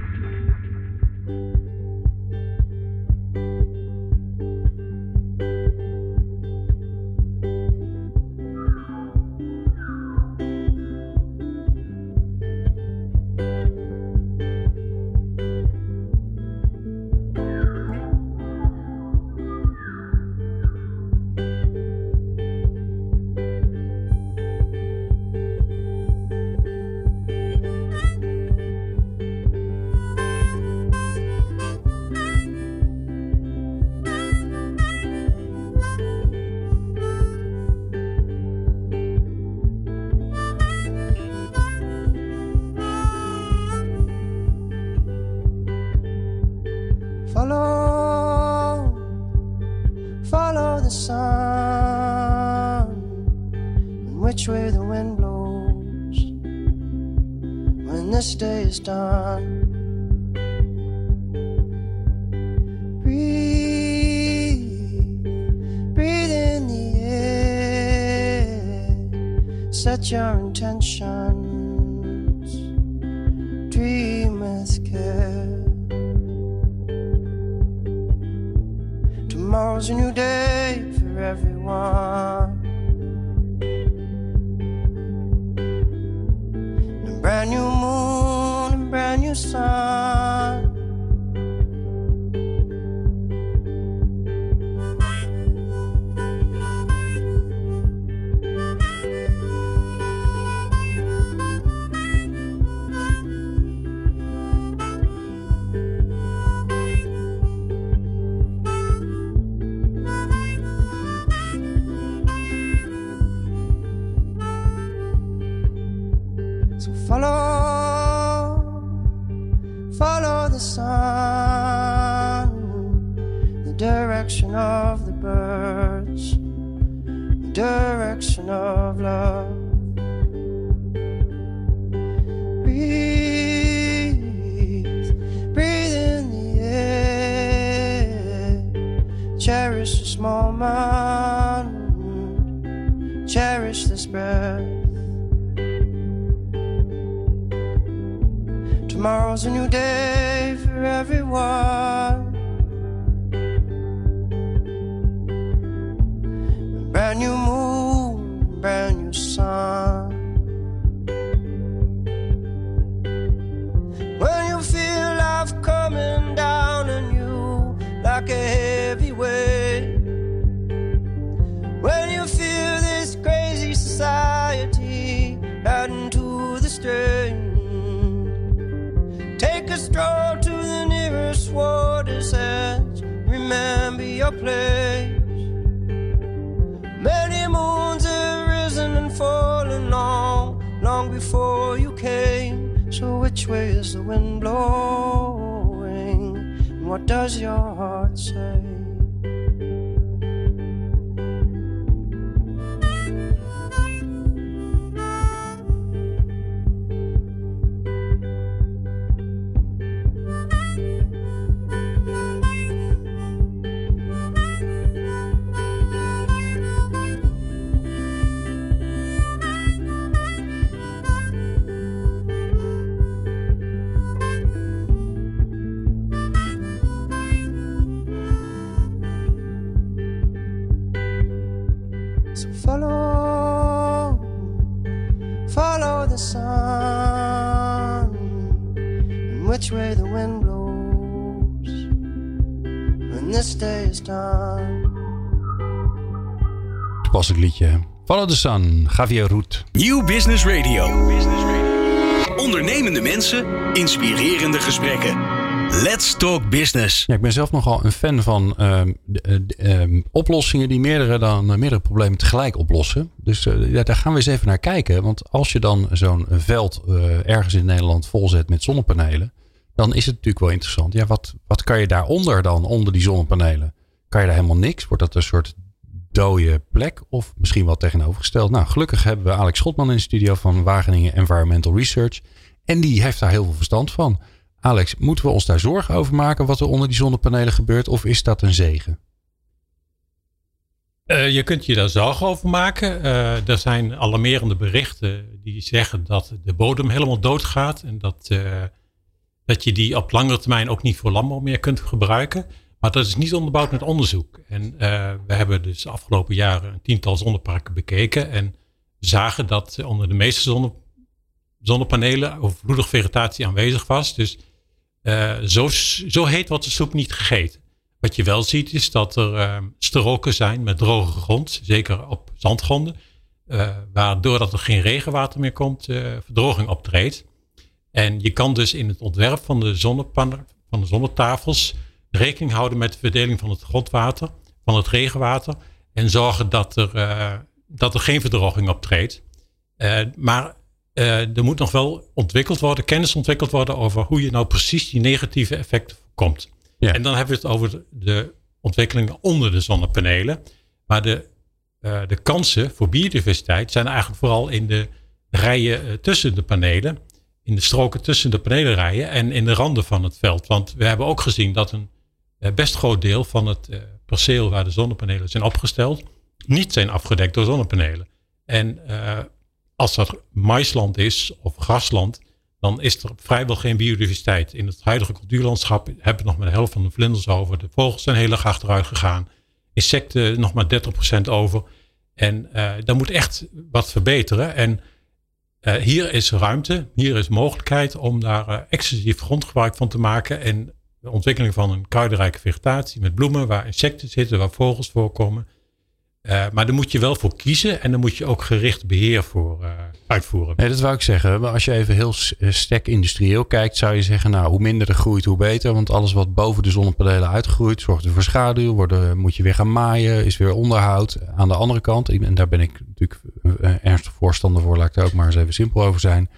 one. Place. Many moons have risen and fallen long, long before you came. So which way is the wind blowing? And what does your heart say? Which way the wind blows when this day is done. Toepasselijk liedje. Follow the Sun, Javier Roet. Nieuw Business Radio. Ondernemende mensen, inspirerende gesprekken. Let's talk business. Ja, ik ben zelf nogal een fan van ehm, de- eh, de, ehm, oplossingen die meerdere, dan, eh, meerdere problemen tegelijk oplossen. Dus eh, ja, daar gaan we eens even naar kijken. Want als je dan zo'n veld eh, ergens in Nederland volzet met zonnepanelen, dan is het natuurlijk wel interessant. Ja, wat, wat kan je daaronder dan, onder die zonnepanelen? Kan je daar helemaal niks? Wordt dat een soort dode plek? Of misschien wel tegenovergesteld? Nou, gelukkig hebben we Alex Schotman in de studio van Wageningen Environmental Research. En die heeft daar heel veel verstand van. Alex, moeten we ons daar zorgen over maken wat er onder die zonnepanelen gebeurt? Of is dat een zegen? Eh, je kunt je daar zorgen over maken. Eh, er zijn alarmerende berichten die zeggen dat de bodem helemaal doodgaat. En dat, eh, dat je die op langere termijn ook niet voor landbouw meer kunt gebruiken. Maar dat is niet onderbouwd met onderzoek. En eh, we hebben dus de afgelopen jaren een tiental zonneparken bekeken. En zagen dat onder de meeste zonne, zonnepanelen overvloedig vegetatie aanwezig was. Dus eh, zo, zo heet wordt de soep niet gegeten. Wat je wel ziet is dat er uh, stroken zijn met droge grond, zeker op zandgronden, waardoor dat er geen regenwater meer komt, verdroging optreedt. En je kan dus in het ontwerp van de, zonnepannen, van de zonnetafels rekening houden met de verdeling van het grondwater, van het regenwater, en zorgen dat er, uh, dat er geen verdroging optreedt. maar er moet nog wel ontwikkeld worden, kennis ontwikkeld worden over hoe je nou precies die negatieve effecten voorkomt. Ja. En dan hebben we het over de ontwikkelingen onder de zonnepanelen. Maar de, uh, de kansen voor biodiversiteit zijn eigenlijk vooral in de rijen uh, tussen de panelen. In de stroken tussen de panelenrijen en in de randen van het veld. Want we hebben ook gezien dat een uh, best groot deel van het perceel waar de zonnepanelen zijn opgesteld. niet zijn afgedekt door zonnepanelen. En als dat maisland is of grasland dan is er vrijwel geen biodiversiteit. In het huidige cultuurlandschap hebben we nog maar de helft van de vlinders over. De vogels zijn heel erg achteruit gegaan. Insecten nog maar 30% over. En uh, daar moet echt wat verbeteren. En uh, hier is ruimte, hier is mogelijkheid om daar uh, excessief grondgebruik van te maken. En de ontwikkeling van een kruidenrijke vegetatie met bloemen waar insecten zitten, waar vogels voorkomen. Uh, maar daar moet je wel voor kiezen en daar moet je ook gericht beheer voor uh, uitvoeren. Nee, dat wou ik zeggen. Maar als je even heel stek industrieel kijkt, zou je zeggen, nou, hoe minder er groeit, hoe beter. Want alles wat boven de zonnepanelen uitgroeit, zorgt er voor schaduw, moet je weer gaan maaien, is weer onderhoud. Aan de andere kant, en daar ben ik natuurlijk ernstig voorstander voor, laat ik er ook maar eens even simpel over zijn.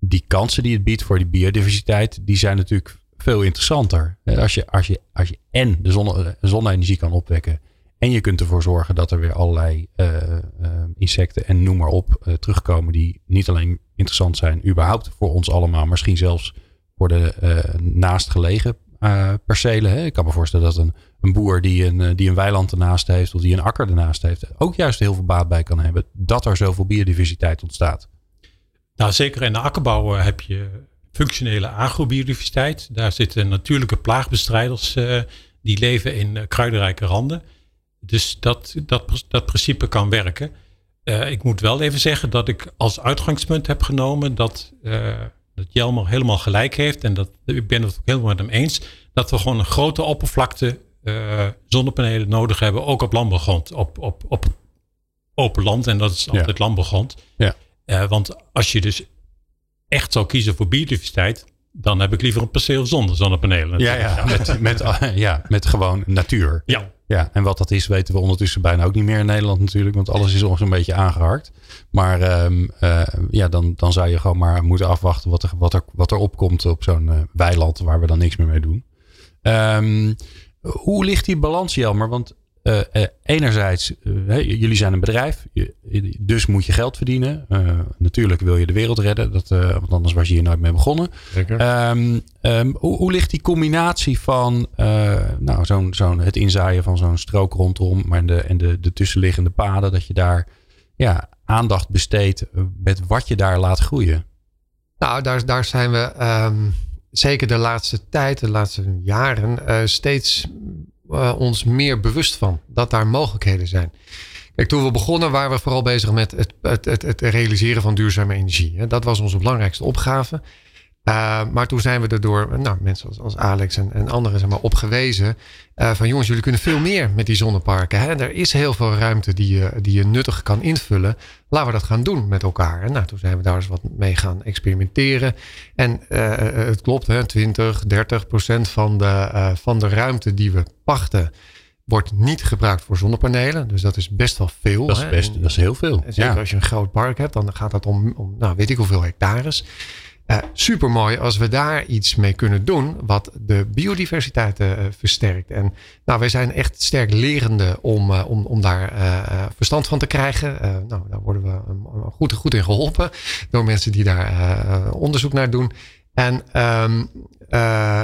Die kansen die het biedt voor die biodiversiteit, die zijn natuurlijk veel interessanter. Als je, als je, als je en de zonne, zonne-energie kan opwekken en je kunt ervoor zorgen dat er weer allerlei uh, uh, insecten en noem maar op uh, terugkomen. Die niet alleen interessant zijn, überhaupt voor ons allemaal. Misschien zelfs voor de naastgelegen percelen. Hè? Ik kan me voorstellen dat een, een boer die een, die een weiland ernaast heeft of die een akker ernaast heeft, ook juist heel veel baat bij kan hebben dat er zoveel biodiversiteit ontstaat. Nou, zeker in de akkerbouw heb je functionele agrobiodiversiteit. Daar zitten natuurlijke plaagbestrijders die leven in kruidenrijke randen. Dus dat, dat, dat principe kan werken. Uh, ik moet wel even zeggen dat ik als uitgangspunt heb genomen dat, uh, dat Jelmer helemaal gelijk heeft. En dat, ik ben het ook helemaal met hem eens. Dat we gewoon een grote oppervlakte uh, zonnepanelen nodig hebben. Ook op landbouwgrond. Op, op, op open land. En dat is altijd ja. landbouwgrond. Ja. want als je dus echt zou kiezen voor biodiversiteit. Dan heb ik liever een perceel zonder zonnepanelen. Ja, ja, met, met, ja, met gewoon natuur. Ja. Ja, en wat dat is weten we ondertussen bijna ook niet meer in Nederland natuurlijk. Want alles is ons een beetje aangeharkt. Maar um, uh, ja, dan, dan zou je gewoon maar moeten afwachten wat er, wat er, wat er opkomt op zo'n uh, weiland waar we dan niks meer mee doen. Um, hoe ligt die balans, Jelmer? Want uh, uh, enerzijds, uh, jullie zijn een bedrijf, dus moet je geld verdienen. natuurlijk wil je de wereld redden, dat, want anders was je hier nooit mee begonnen. Um, um, hoe, hoe, ligt die combinatie van nou, zo'n, zo'n, het inzaaien van zo'n strook rondom maar en, de, en de, de tussenliggende paden, dat je daar ja, aandacht besteedt met wat je daar laat groeien? Nou, daar, daar zijn we um, zeker de laatste tijd, de laatste jaren, steeds uh, ons meer bewust van. Dat daar mogelijkheden zijn. Kijk, toen we begonnen waren we vooral bezig met het, het, het, het realiseren van duurzame energie. Dat was onze belangrijkste opgave. Uh, maar toen zijn we er door nou, mensen als, als Alex en, en anderen zeg maar, op gewezen. Uh, van jongens, jullie kunnen veel meer met die zonneparken. Hè? Er is heel veel ruimte die je, die je nuttig kan invullen. Laten we dat gaan doen met elkaar. En nou, toen zijn we daar eens wat mee gaan experimenteren. En uh, het klopt, hè, 20, 30 procent van de, van de ruimte die we pachten wordt niet gebruikt voor zonnepanelen. Dus dat is best wel veel. Dat is, best, dat is heel veel. Zeker ja. als je een groot park hebt, dan gaat dat om, om nou, weet ik hoeveel hectares. Uh, super mooi als we daar iets mee kunnen doen wat de biodiversiteit uh, versterkt. En nou, wij zijn echt sterk lerende om, uh, om, om daar verstand van te krijgen. nou, daar worden we goed, goed in geholpen door mensen die daar onderzoek naar doen. En um,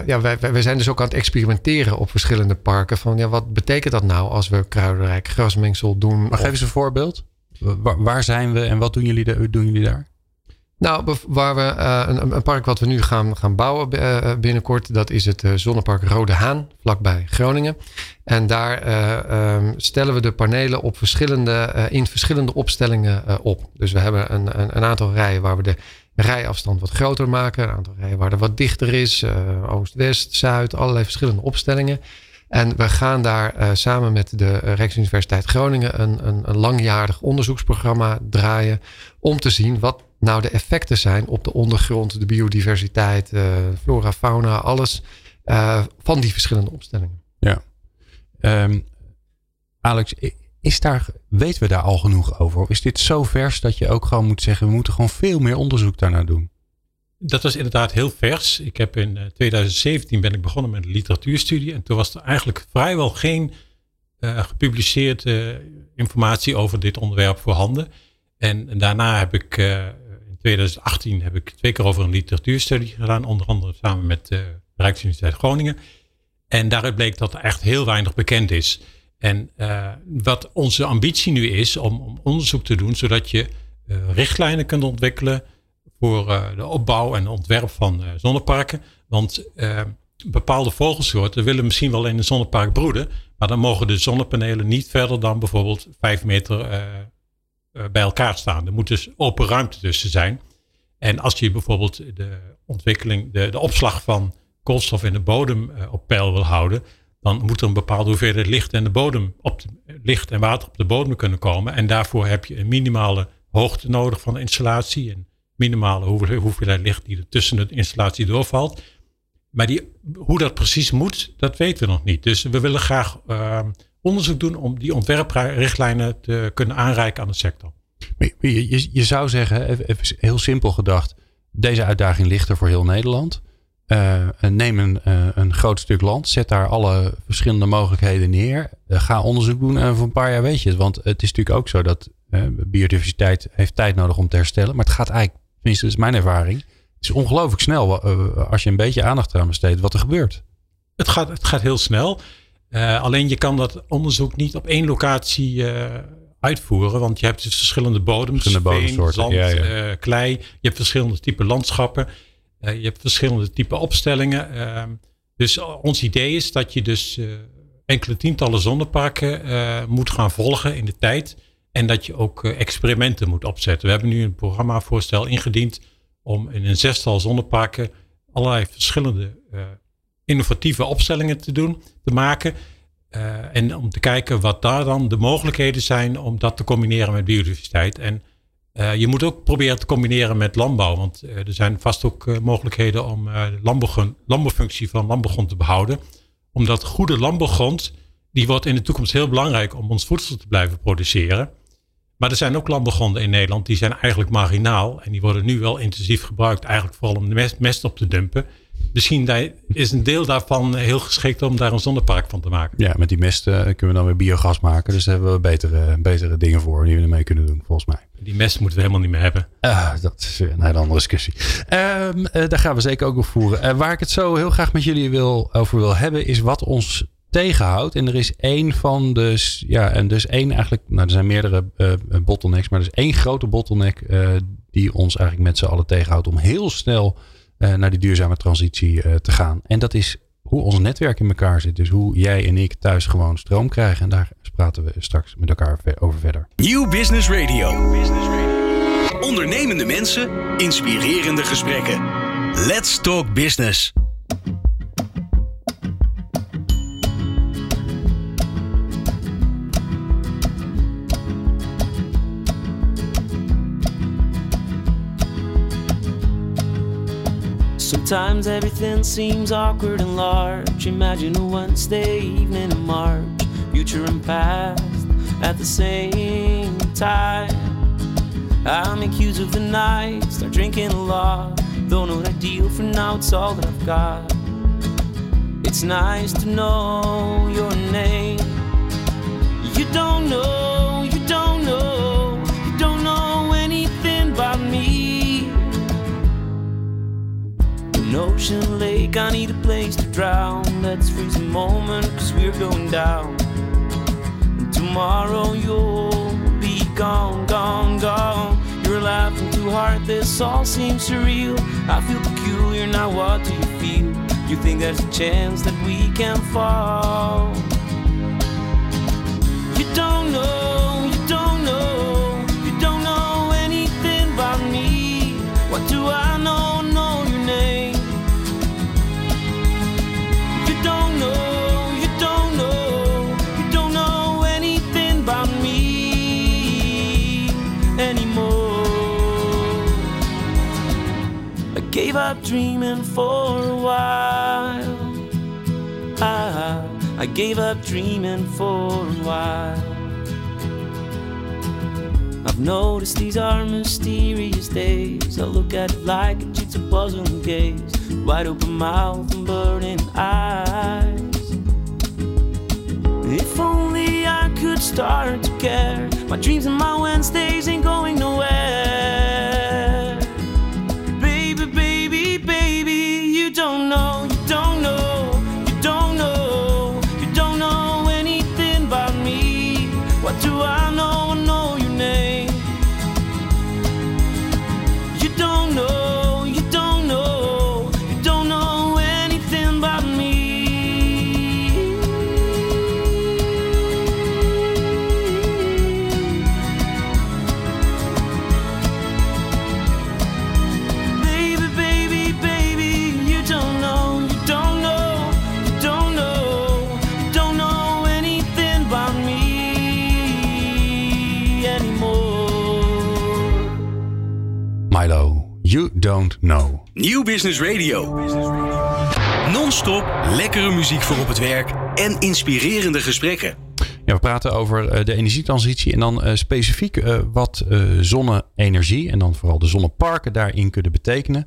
ja, wij, wij zijn dus ook aan het experimenteren op verschillende parken. Van ja, wat betekent dat nou als we kruidenrijk grasmengsel doen? Maar geef eens een voorbeeld. Waar, waar zijn we en wat doen jullie, doen jullie daar? Nou, waar we uh, een, een, park wat we nu gaan, gaan bouwen uh, binnenkort, dat is het uh, zonnepark Rode Haan, vlakbij Groningen. En daar um, stellen we de panelen op verschillende, in verschillende opstellingen op. Dus we hebben een, een, een, aantal rijen waar we de rijafstand wat groter maken, een aantal rijen waar er wat dichter is, oost, west, zuid, allerlei verschillende opstellingen. En we gaan daar samen met de Rijksuniversiteit Groningen een, een, een langjarig onderzoeksprogramma draaien om te zien wat nou de effecten zijn op de ondergrond, de biodiversiteit, uh, flora, fauna, alles uh, van die verschillende opstellingen. Ja. Um, Alex, is daar, weten we daar al genoeg over? Of is dit zo vers dat je ook gewoon moet zeggen, we moeten gewoon veel meer onderzoek daarnaar doen? Dat was inderdaad heel vers. Ik heb in 2017 ben ik begonnen met een literatuurstudie. En toen was er eigenlijk vrijwel geen uh, gepubliceerde informatie over dit onderwerp voorhanden. En daarna heb ik 2018 heb ik twee keer over een literatuurstudie gedaan. Onder andere samen met de Rijksuniversiteit Groningen. En daaruit bleek dat er echt heel weinig bekend is. En uh, wat onze ambitie nu is om, om, onderzoek te doen, zodat je uh, richtlijnen kunt ontwikkelen voor de opbouw en ontwerp van zonneparken. Want bepaalde vogelsoorten willen misschien wel in een zonnepark broeden, maar dan mogen de zonnepanelen niet verder dan bijvoorbeeld 5 meter bij elkaar staan. Er moet dus open ruimte tussen zijn. En als je bijvoorbeeld de ontwikkeling, de, de opslag van koolstof in de bodem uh, op peil wil houden, dan moet er een bepaalde hoeveelheid licht en, de bodem op licht en water op de bodem kunnen komen. En daarvoor heb je een minimale hoogte nodig van de installatie. En minimale hoeveelheid licht die er tussen de installatie doorvalt. Maar die, hoe dat precies moet, dat weten we nog niet. Dus we willen graag uh, onderzoek doen om die ontwerprichtlijnen te kunnen aanreiken aan de sector. Je, je, je zou zeggen, even heel simpel gedacht, deze uitdaging ligt er voor heel Nederland. Uh, neem een, uh, een groot stuk land, zet daar alle verschillende mogelijkheden neer. Uh, ga onderzoek doen en voor een paar jaar weet je het. Want het is natuurlijk ook zo dat biodiversiteit heeft tijd nodig om te herstellen. Maar het gaat eigenlijk, tenminste dat is mijn ervaring, het is ongelooflijk snel als je een beetje aandacht eraan besteedt wat er gebeurt. het, gaat, het gaat heel snel. Alleen je kan dat onderzoek niet op één locatie uitvoeren. Want je hebt dus verschillende bodems. Verschillende zand, ja, klei. Je hebt verschillende type landschappen. je hebt verschillende type opstellingen. Ehm, dus ons idee is dat je dus enkele tientallen zonneparken moet gaan volgen in de tijd. En dat je ook experimenten moet opzetten. We hebben nu een programmavoorstel ingediend om in een zestal zonneparken allerlei verschillende innovatieve opstellingen te doen, te maken. Uh, en om te kijken wat daar dan de mogelijkheden zijn om dat te combineren met biodiversiteit. En uh, je moet ook proberen te combineren met landbouw. Want er zijn vast ook mogelijkheden om de landbouwfunctie van landbouwgrond te behouden. Omdat goede landbouwgrond, die wordt in de toekomst heel belangrijk om ons voedsel te blijven produceren. Maar er zijn ook landbouwgronden in Nederland die zijn eigenlijk marginaal. En die worden nu wel intensief gebruikt, eigenlijk vooral om de mest op te dumpen. Misschien is een deel daarvan heel geschikt om daar een zonnepark van te maken. Ja, met die mest uh, kunnen we dan weer biogas maken. Dus daar hebben we betere, betere dingen voor die we ermee kunnen doen, volgens mij. Die mest moeten we helemaal niet meer hebben. Uh, dat is een hele andere discussie. Uh, daar gaan we zeker ook over voeren. waar ik het zo heel graag met jullie wil, over wil hebben, is wat ons tegenhoudt. En er is één van de. Ja, en dus één eigenlijk. Nou, er zijn meerdere bottlenecks. Maar er is één grote bottleneck. Die ons eigenlijk met z'n allen tegenhoudt. om heel snel naar die duurzame transitie te gaan. En dat is hoe ons netwerk in elkaar zit. Dus hoe jij en ik thuis gewoon stroom krijgen. En daar praten we straks met elkaar over verder. New Business Radio. Business Radio. Ondernemende mensen. Inspirerende gesprekken. Let's talk business. Sometimes everything seems awkward and large. Imagine a Wednesday evening in March, future and past at the same time. I make use of the night, start drinking a lot. Don't know what I deal for now, it's all that I've got. It's nice to know your name. You don't know, An ocean lake, I need a place to drown. Let's freeze a moment, cause we're going down. And tomorrow you'll be gone, gone, gone. You're laughing too hard, this all seems surreal. I feel peculiar, now what do you feel? You think there's a chance that we can fall? You don't know, Gave up dreaming for a while. I, I gave up dreaming for a while. I've noticed these are mysterious days. I look at it like a jigsaw puzzle and gaze. Wide open mouth and burning eyes. If only I could start to care. My dreams and my Wednesdays ain't going nowhere. You don't know. Nieuw Business Radio. Non-stop lekkere muziek voor op het werk en inspirerende gesprekken. Ja, we praten over eh, de energietransitie en dan eh, specifiek eh, wat zonne-energie en dan vooral de zonneparken daarin kunnen betekenen.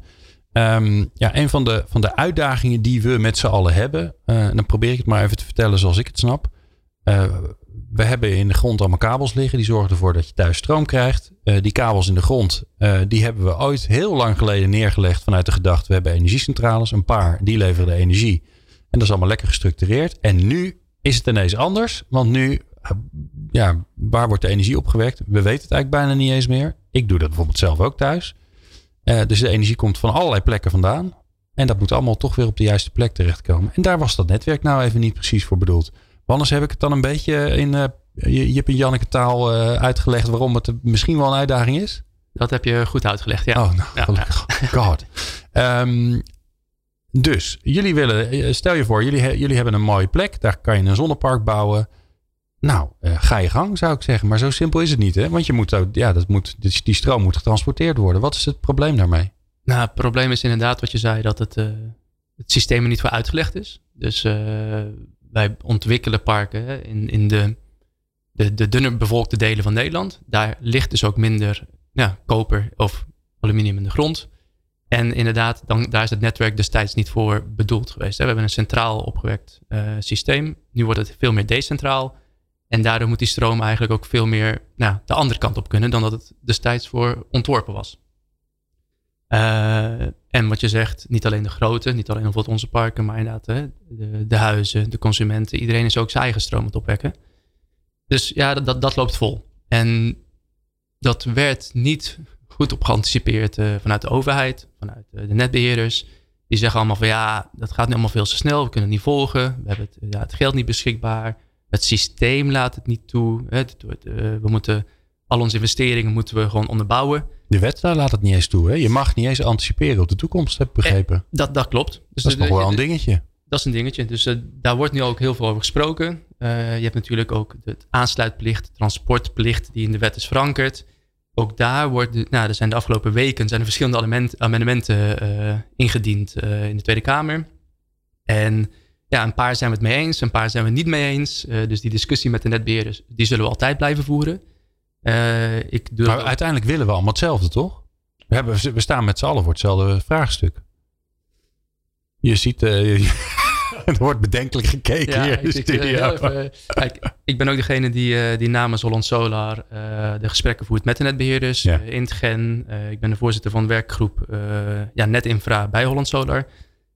Ehm, ja, een van de, van de uitdagingen die we met z'n allen hebben, en dan probeer ik het maar even te vertellen zoals ik het snap. We hebben in de grond allemaal kabels liggen. Die zorgen ervoor dat je thuis stroom krijgt. Eh, die kabels in de grond, eh, die hebben we ooit heel lang geleden neergelegd vanuit de gedachte. We hebben energiecentrales, een paar, die leveren de energie. dat is allemaal lekker gestructureerd. En nu is het ineens anders. Want nu, ja, waar wordt de energie opgewekt? We weten het eigenlijk bijna niet eens meer. Ik doe dat bijvoorbeeld zelf ook thuis. dus de energie komt van allerlei plekken vandaan. En dat moet allemaal toch weer op de juiste plek terechtkomen. En daar was dat netwerk nou even niet precies voor bedoeld. Anders heb ik het dan een beetje in uh, Jip en Janneke taal uh, uitgelegd waarom het misschien wel een uitdaging is. Dat heb je goed uitgelegd, ja. Oh, nou, ja, God. um, dus, jullie willen, eh, stel je voor, jullie, jullie hebben een mooie plek. Daar kan je een zonnepark bouwen. Nou, uh, ga je gang, zou ik zeggen. Maar zo simpel is het niet, hè? Want je moet ook, ja, dat moet, die stroom moet getransporteerd worden. Wat is het probleem daarmee? Nou, het probleem is inderdaad wat je zei, dat het, uh, het systeem er niet voor uitgelegd is. Dus uh, wij ontwikkelen parken in, in de, de, de dunner bevolkte delen van Nederland. Daar ligt dus ook minder ja, koper of aluminium in de grond. En inderdaad, dan, daar is het netwerk destijds niet voor bedoeld geweest. Hè. We hebben een centraal opgewekt uh, systeem. Nu wordt het veel meer decentraal. En daardoor moet die stroom eigenlijk ook veel meer nou, de andere kant op kunnen dan dat het destijds voor ontworpen was. Uh, en wat je zegt, niet alleen de grote, niet alleen bijvoorbeeld onze parken, maar inderdaad de, de, huizen, de consumenten. Iedereen is ook zijn eigen stroom aan het opwekken. Dus ja, dat, dat, loopt vol. En dat werd niet goed op geanticipeerd uh, vanuit de overheid, vanuit uh, de netbeheerders. Die zeggen allemaal van ja, dat gaat nu allemaal veel te snel, we kunnen het niet volgen, we hebben het, ja, het geld niet beschikbaar, het systeem laat het niet toe. Hè, we moeten al onze investeringen moeten we gewoon onderbouwen. De wet daar laat het niet eens toe. Hè? Je mag niet eens anticiperen op de toekomst, heb ik begrepen. Eh, dat, dat klopt. Dus dat is nog wel een dingetje. Dat is een dingetje. Dus uh, daar wordt nu ook heel veel over gesproken. Uh, je hebt natuurlijk ook de aansluitplicht, transportplicht die in de wet is verankerd. Ook daar wordt, nou, er zijn de afgelopen weken zijn er verschillende amendementen uh, ingediend in de Tweede Kamer. En ja, een paar zijn we het mee eens, een paar zijn we het niet mee eens. dus die discussie met de netbeheerders, die zullen we altijd blijven voeren. Uh, ik maar uiteindelijk willen we allemaal hetzelfde, toch? We, hebben, we staan met z'n allen voor hetzelfde vraagstuk. Je ziet, uh, er wordt bedenkelijk gekeken ja, hier in de studio. Even, kijk, ik ben ook degene die, uh, die namens Holland Solar de gesprekken voert met de netbeheerders ja. in Gen. ik ben de voorzitter van de werkgroep ja, Netinfra bij Holland Solar.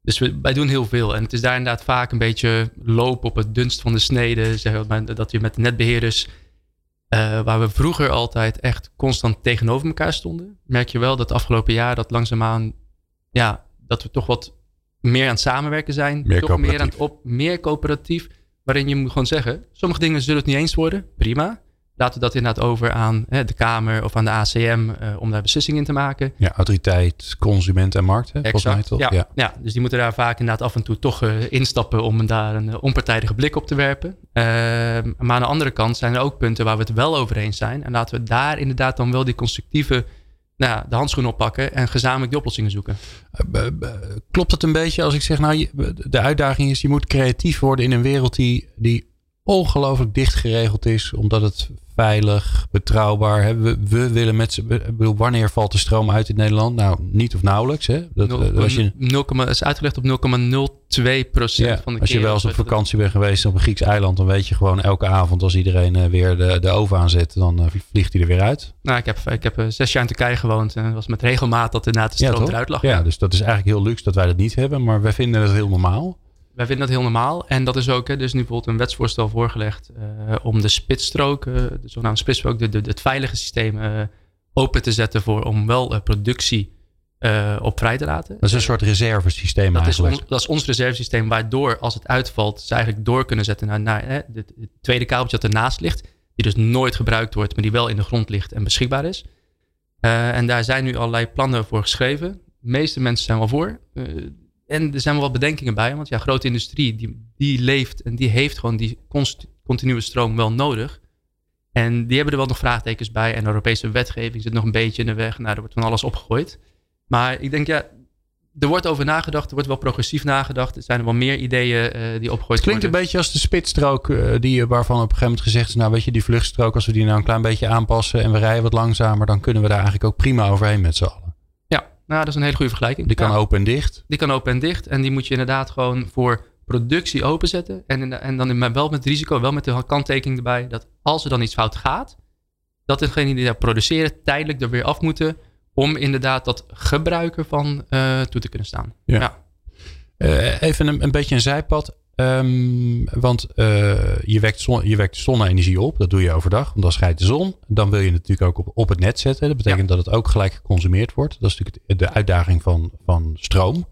Dus we, wij doen heel veel. En het is daar inderdaad vaak een beetje lopen op het dunst van de snede. Zeg, dat je met de netbeheerders uh, waar we vroeger altijd echt constant tegenover elkaar stonden, merk je wel dat afgelopen jaar dat langzaamaan, ja, dat we toch wat meer aan het samenwerken zijn. Meer toch meer aan het op, meer coöperatief. Waarin je moet gewoon zeggen, sommige dingen zullen het niet eens worden, prima laten we dat inderdaad over aan hè, de Kamer of aan de ACM uh, eh, om daar beslissingen in te maken. Ja, autoriteit, consument en markt. Hè, exact. Mij, toch? Ja, ja. ja, dus die moeten daar vaak inderdaad af en toe toch uh, instappen om daar een uh, onpartijdige blik op te werpen. Ehm, maar aan de andere kant zijn er ook punten waar we het wel over eens zijn. En laten we daar inderdaad dan wel die constructieve nou, de handschoen oppakken en gezamenlijk die oplossingen zoeken. Klopt het een beetje als ik zeg, nou, de uitdaging is, je moet creatief worden in een wereld die, die ongelooflijk dicht geregeld is, omdat het veilig, betrouwbaar. We, we willen met z'n. Wanneer valt de stroom uit in Nederland? Nou, niet of nauwelijks. Hè? Dat, 0, eh, als je, 0, is uitgelegd op 0,02 procent ja, van de Als je wel eens op vakantie bent geweest op een Grieks eiland, dan weet je gewoon elke avond als iedereen uh, weer de, de oven aanzet, dan uh, vliegt hij er weer uit. Nou, ik heb, ik heb zes jaar in Turkije gewoond en het was met regelmaat dat inderdaad de stroom ja, eruit lag. Ja, dus dat is eigenlijk heel luxe dat wij dat niet hebben, maar wij vinden het heel normaal. Wij vinden dat heel normaal. En dat is ook, hè, dus nu bijvoorbeeld een wetsvoorstel voorgelegd uh, om de spitsstrook, uh, de zogenaamde spitsstrook, de, de, het veilige systeem uh, open te zetten voor om wel productie op vrij te laten. Dat is een soort reservesysteem dat eigenlijk. Is dat is ons reservesysteem, waardoor als het uitvalt, ze eigenlijk door kunnen zetten naar, naar hè, het, tweede kabeltje dat ernaast ligt, die dus nooit gebruikt wordt, maar die wel in de grond ligt en beschikbaar is. en daar zijn nu allerlei plannen voor geschreven. De meeste mensen zijn wel voor. En er zijn wel wat bedenkingen bij, want ja, grote industrie die, die leeft en die heeft gewoon die continue stroom wel nodig. En die hebben er wel nog vraagtekens bij. En de Europese wetgeving zit nog een beetje in de weg. Nou, er wordt van alles opgegooid. Maar ik denk, ja, er wordt over nagedacht. Er wordt wel progressief nagedacht. Er zijn er wel meer ideeën uh, die opgegooid Het klinkt een beetje als de spitsstrook uh, die, waarvan op een gegeven moment gezegd is... nou weet je, die vluchtstrook, als we die nou een klein beetje aanpassen... en we rijden wat langzamer, dan kunnen we daar eigenlijk ook prima overheen met z'n allen. Nou, dat is een hele goede vergelijking. Die kan open en dicht. Die kan open en dicht. En die moet je inderdaad gewoon voor productie openzetten. En, en dan wel met risico, wel met de kanttekening erbij, dat als er dan iets fout gaat, dat degene die daar produceren tijdelijk er weer af moeten om inderdaad dat gebruiken van uh, toe te kunnen staan. Ja. even een, een beetje een zijpad. Um, want uh, je, wekt zon, je wekt zonne-energie op. Dat doe je overdag, want dan schijnt de zon. Dan wil je het natuurlijk ook op, op het net zetten. Dat betekent dat het ook gelijk geconsumeerd wordt. Dat is natuurlijk de uitdaging van, van stroom.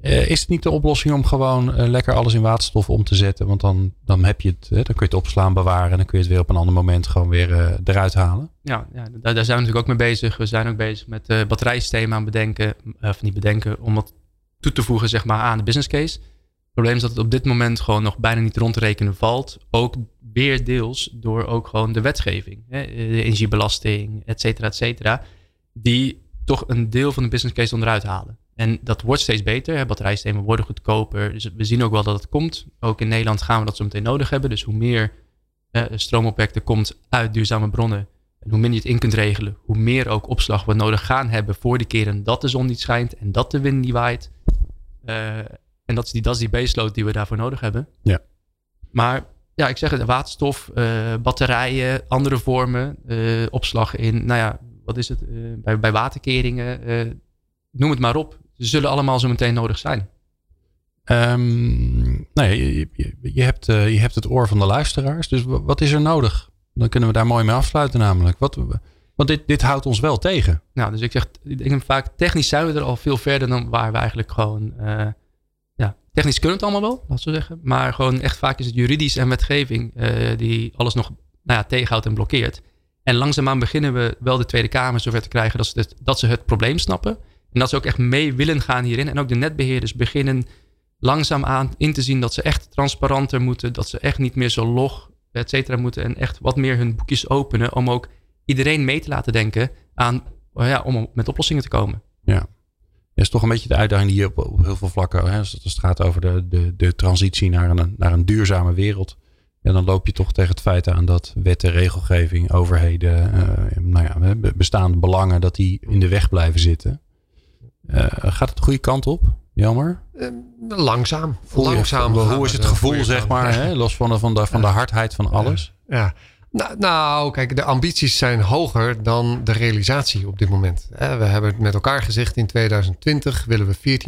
Uh, is het niet de oplossing om gewoon uh, lekker alles in waterstof om te zetten? Want dan, dan, heb je het, dan kun je het opslaan, bewaren. En dan kun je het weer op een ander moment gewoon weer eruit halen. Ja, ja daar, daar, zijn we natuurlijk ook mee bezig. We zijn ook bezig met batterijsystemen aan bedenken. of niet bedenken, om wat toe te voegen zeg maar, aan de business case probleem is dat het op dit moment gewoon nog bijna niet rond te rekenen valt. Ook weer deels door ook gewoon de wetgeving. Hè, de energiebelasting, et cetera, et cetera. Die toch een deel van de business case onderuit halen. En dat wordt steeds beter. Hè. Batterijsystemen worden goedkoper. Dus we zien ook wel dat het komt. Ook in Nederland gaan we dat zo meteen nodig hebben. Dus hoe meer stroomopwek er komt uit duurzame bronnen. En hoe minder je het in kunt regelen. Hoe meer ook opslag we nodig gaan hebben voor de keren dat de zon niet schijnt. En dat de wind niet waait. Uh, en dat is die, dat is die baseload die we daarvoor nodig hebben. Ja. Maar ja, ik zeg het, waterstof, uh, batterijen, andere vormen, uh, opslag in, nou ja, wat is het, uh, bij, bij waterkeringen, noem het maar op. Ze zullen allemaal zo meteen nodig zijn. Um, nou ja, je, je, je, hebt, je hebt het oor van de luisteraars, dus wat is er nodig? Dan kunnen we daar mooi mee afsluiten namelijk. Wat, want dit, dit houdt ons wel tegen. Nou, dus ik zeg, ik denk vaak technisch zijn we er al veel verder dan waar we eigenlijk gewoon Technisch kunnen het allemaal wel, laten we zeggen. Maar gewoon echt vaak is het juridisch en wetgeving uh, die alles nog nou ja, tegenhoudt en blokkeert. En langzaamaan beginnen we wel de Tweede Kamer zover te krijgen dat ze, het, dat ze het probleem snappen. En dat ze ook echt mee willen gaan hierin. En ook de netbeheerders beginnen langzaamaan in te zien dat ze echt transparanter moeten. Dat ze echt niet meer zo log, et cetera, moeten. En echt wat meer hun boekjes openen om ook iedereen mee te laten denken aan, ja, om met oplossingen te komen. Ja is toch een beetje de uitdaging die je op, op heel veel vlakken. Hè, als het gaat over de, de, de transitie naar een, naar een duurzame wereld. Ja, dan loop je toch tegen het feit aan dat wetten, regelgeving, overheden, uh, nou ja, bestaande belangen, dat die in de weg blijven zitten. Uh, gaat het de goede kant op? Jammer. Uh, langzaam. Voel langzaam. hoe is het gevoel, zeg maar, hè? los van de, van de, van de hardheid van alles? Ja. Nou, nou, kijk, de ambities zijn hoger dan de realisatie op dit moment. We hebben het met elkaar gezegd, in 2020 willen we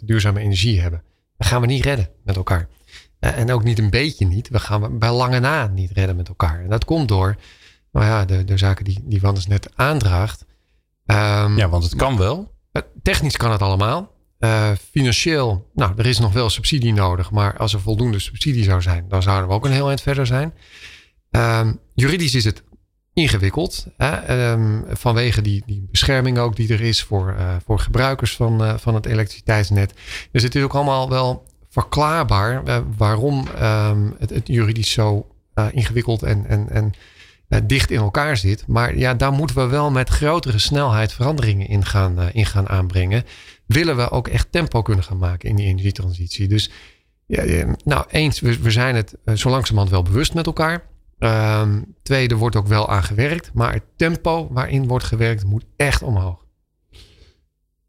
14% duurzame energie hebben. Dat gaan we niet redden met elkaar. En ook niet een beetje niet. We gaan bij lange na niet redden met elkaar. En dat komt door nou ja, de, de zaken die, die Wannes net aandraagt. Um, ja, want het kan wel. Technisch kan het allemaal. Uh, financieel, nou, er is nog wel subsidie nodig. Maar als er voldoende subsidie zou zijn, dan zouden we ook een heel eind verder zijn. Um, juridisch is het ingewikkeld. Hè? Um, vanwege die, die bescherming ook die er is voor, uh, voor gebruikers van, uh, van het elektriciteitsnet. Dus het is ook allemaal wel verklaarbaar uh, waarom um, het, juridisch zo ingewikkeld en, en, en dicht in elkaar zit. Maar ja, daar moeten we wel met grotere snelheid veranderingen in gaan, aanbrengen. Willen we ook echt tempo kunnen gaan maken in die energietransitie. Dus ja, nou eens, we, we zijn het zo langzamerhand wel bewust met elkaar. Um, tweede wordt ook wel aan gewerkt, maar het tempo waarin wordt gewerkt moet echt omhoog.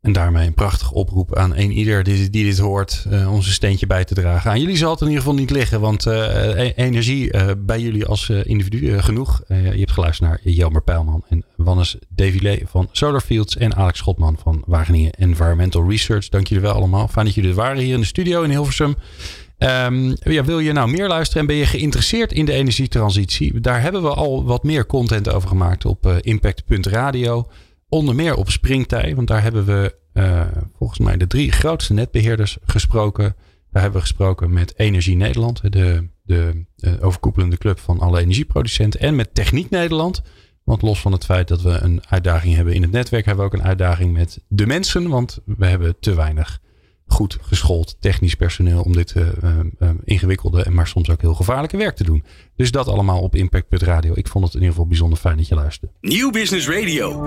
En daarmee een prachtige oproep aan een ieder die, dit hoort, uh, onze steentje bij te dragen. Aan jullie zal het in ieder geval niet liggen, want uh, energie uh, bij jullie als individu genoeg. je hebt geluisterd naar Jelmer Pijlman en Wannes Devilé van Solarfields en Alex Schotman van Wageningen Environmental Research. Dank jullie wel allemaal. Fijn dat jullie er waren hier in de studio in Hilversum. Um, ja, wil je nou meer luisteren en ben je geïnteresseerd in de energietransitie? Daar hebben we al wat meer content over gemaakt op uh, impact.radio. Onder meer op Springtij, want daar hebben we uh, volgens mij de drie grootste netbeheerders gesproken. Daar hebben we gesproken met Energie Nederland, de, de, uh, overkoepelende club van alle energieproducenten. En met Techniek Nederland. Want los van het feit dat we een uitdaging hebben in het netwerk, hebben we ook een uitdaging met de mensen. Want we hebben te weinig goed geschoold technisch personeel om dit uh, uh, ingewikkelde en maar soms ook heel gevaarlijke werk te doen. Dus dat allemaal op Impact.radio. Ik vond het in ieder geval bijzonder fijn dat je luisterde. Nieuw Business Radio.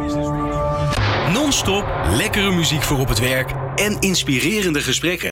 Non-stop lekkere muziek voor op het werk en inspirerende gesprekken.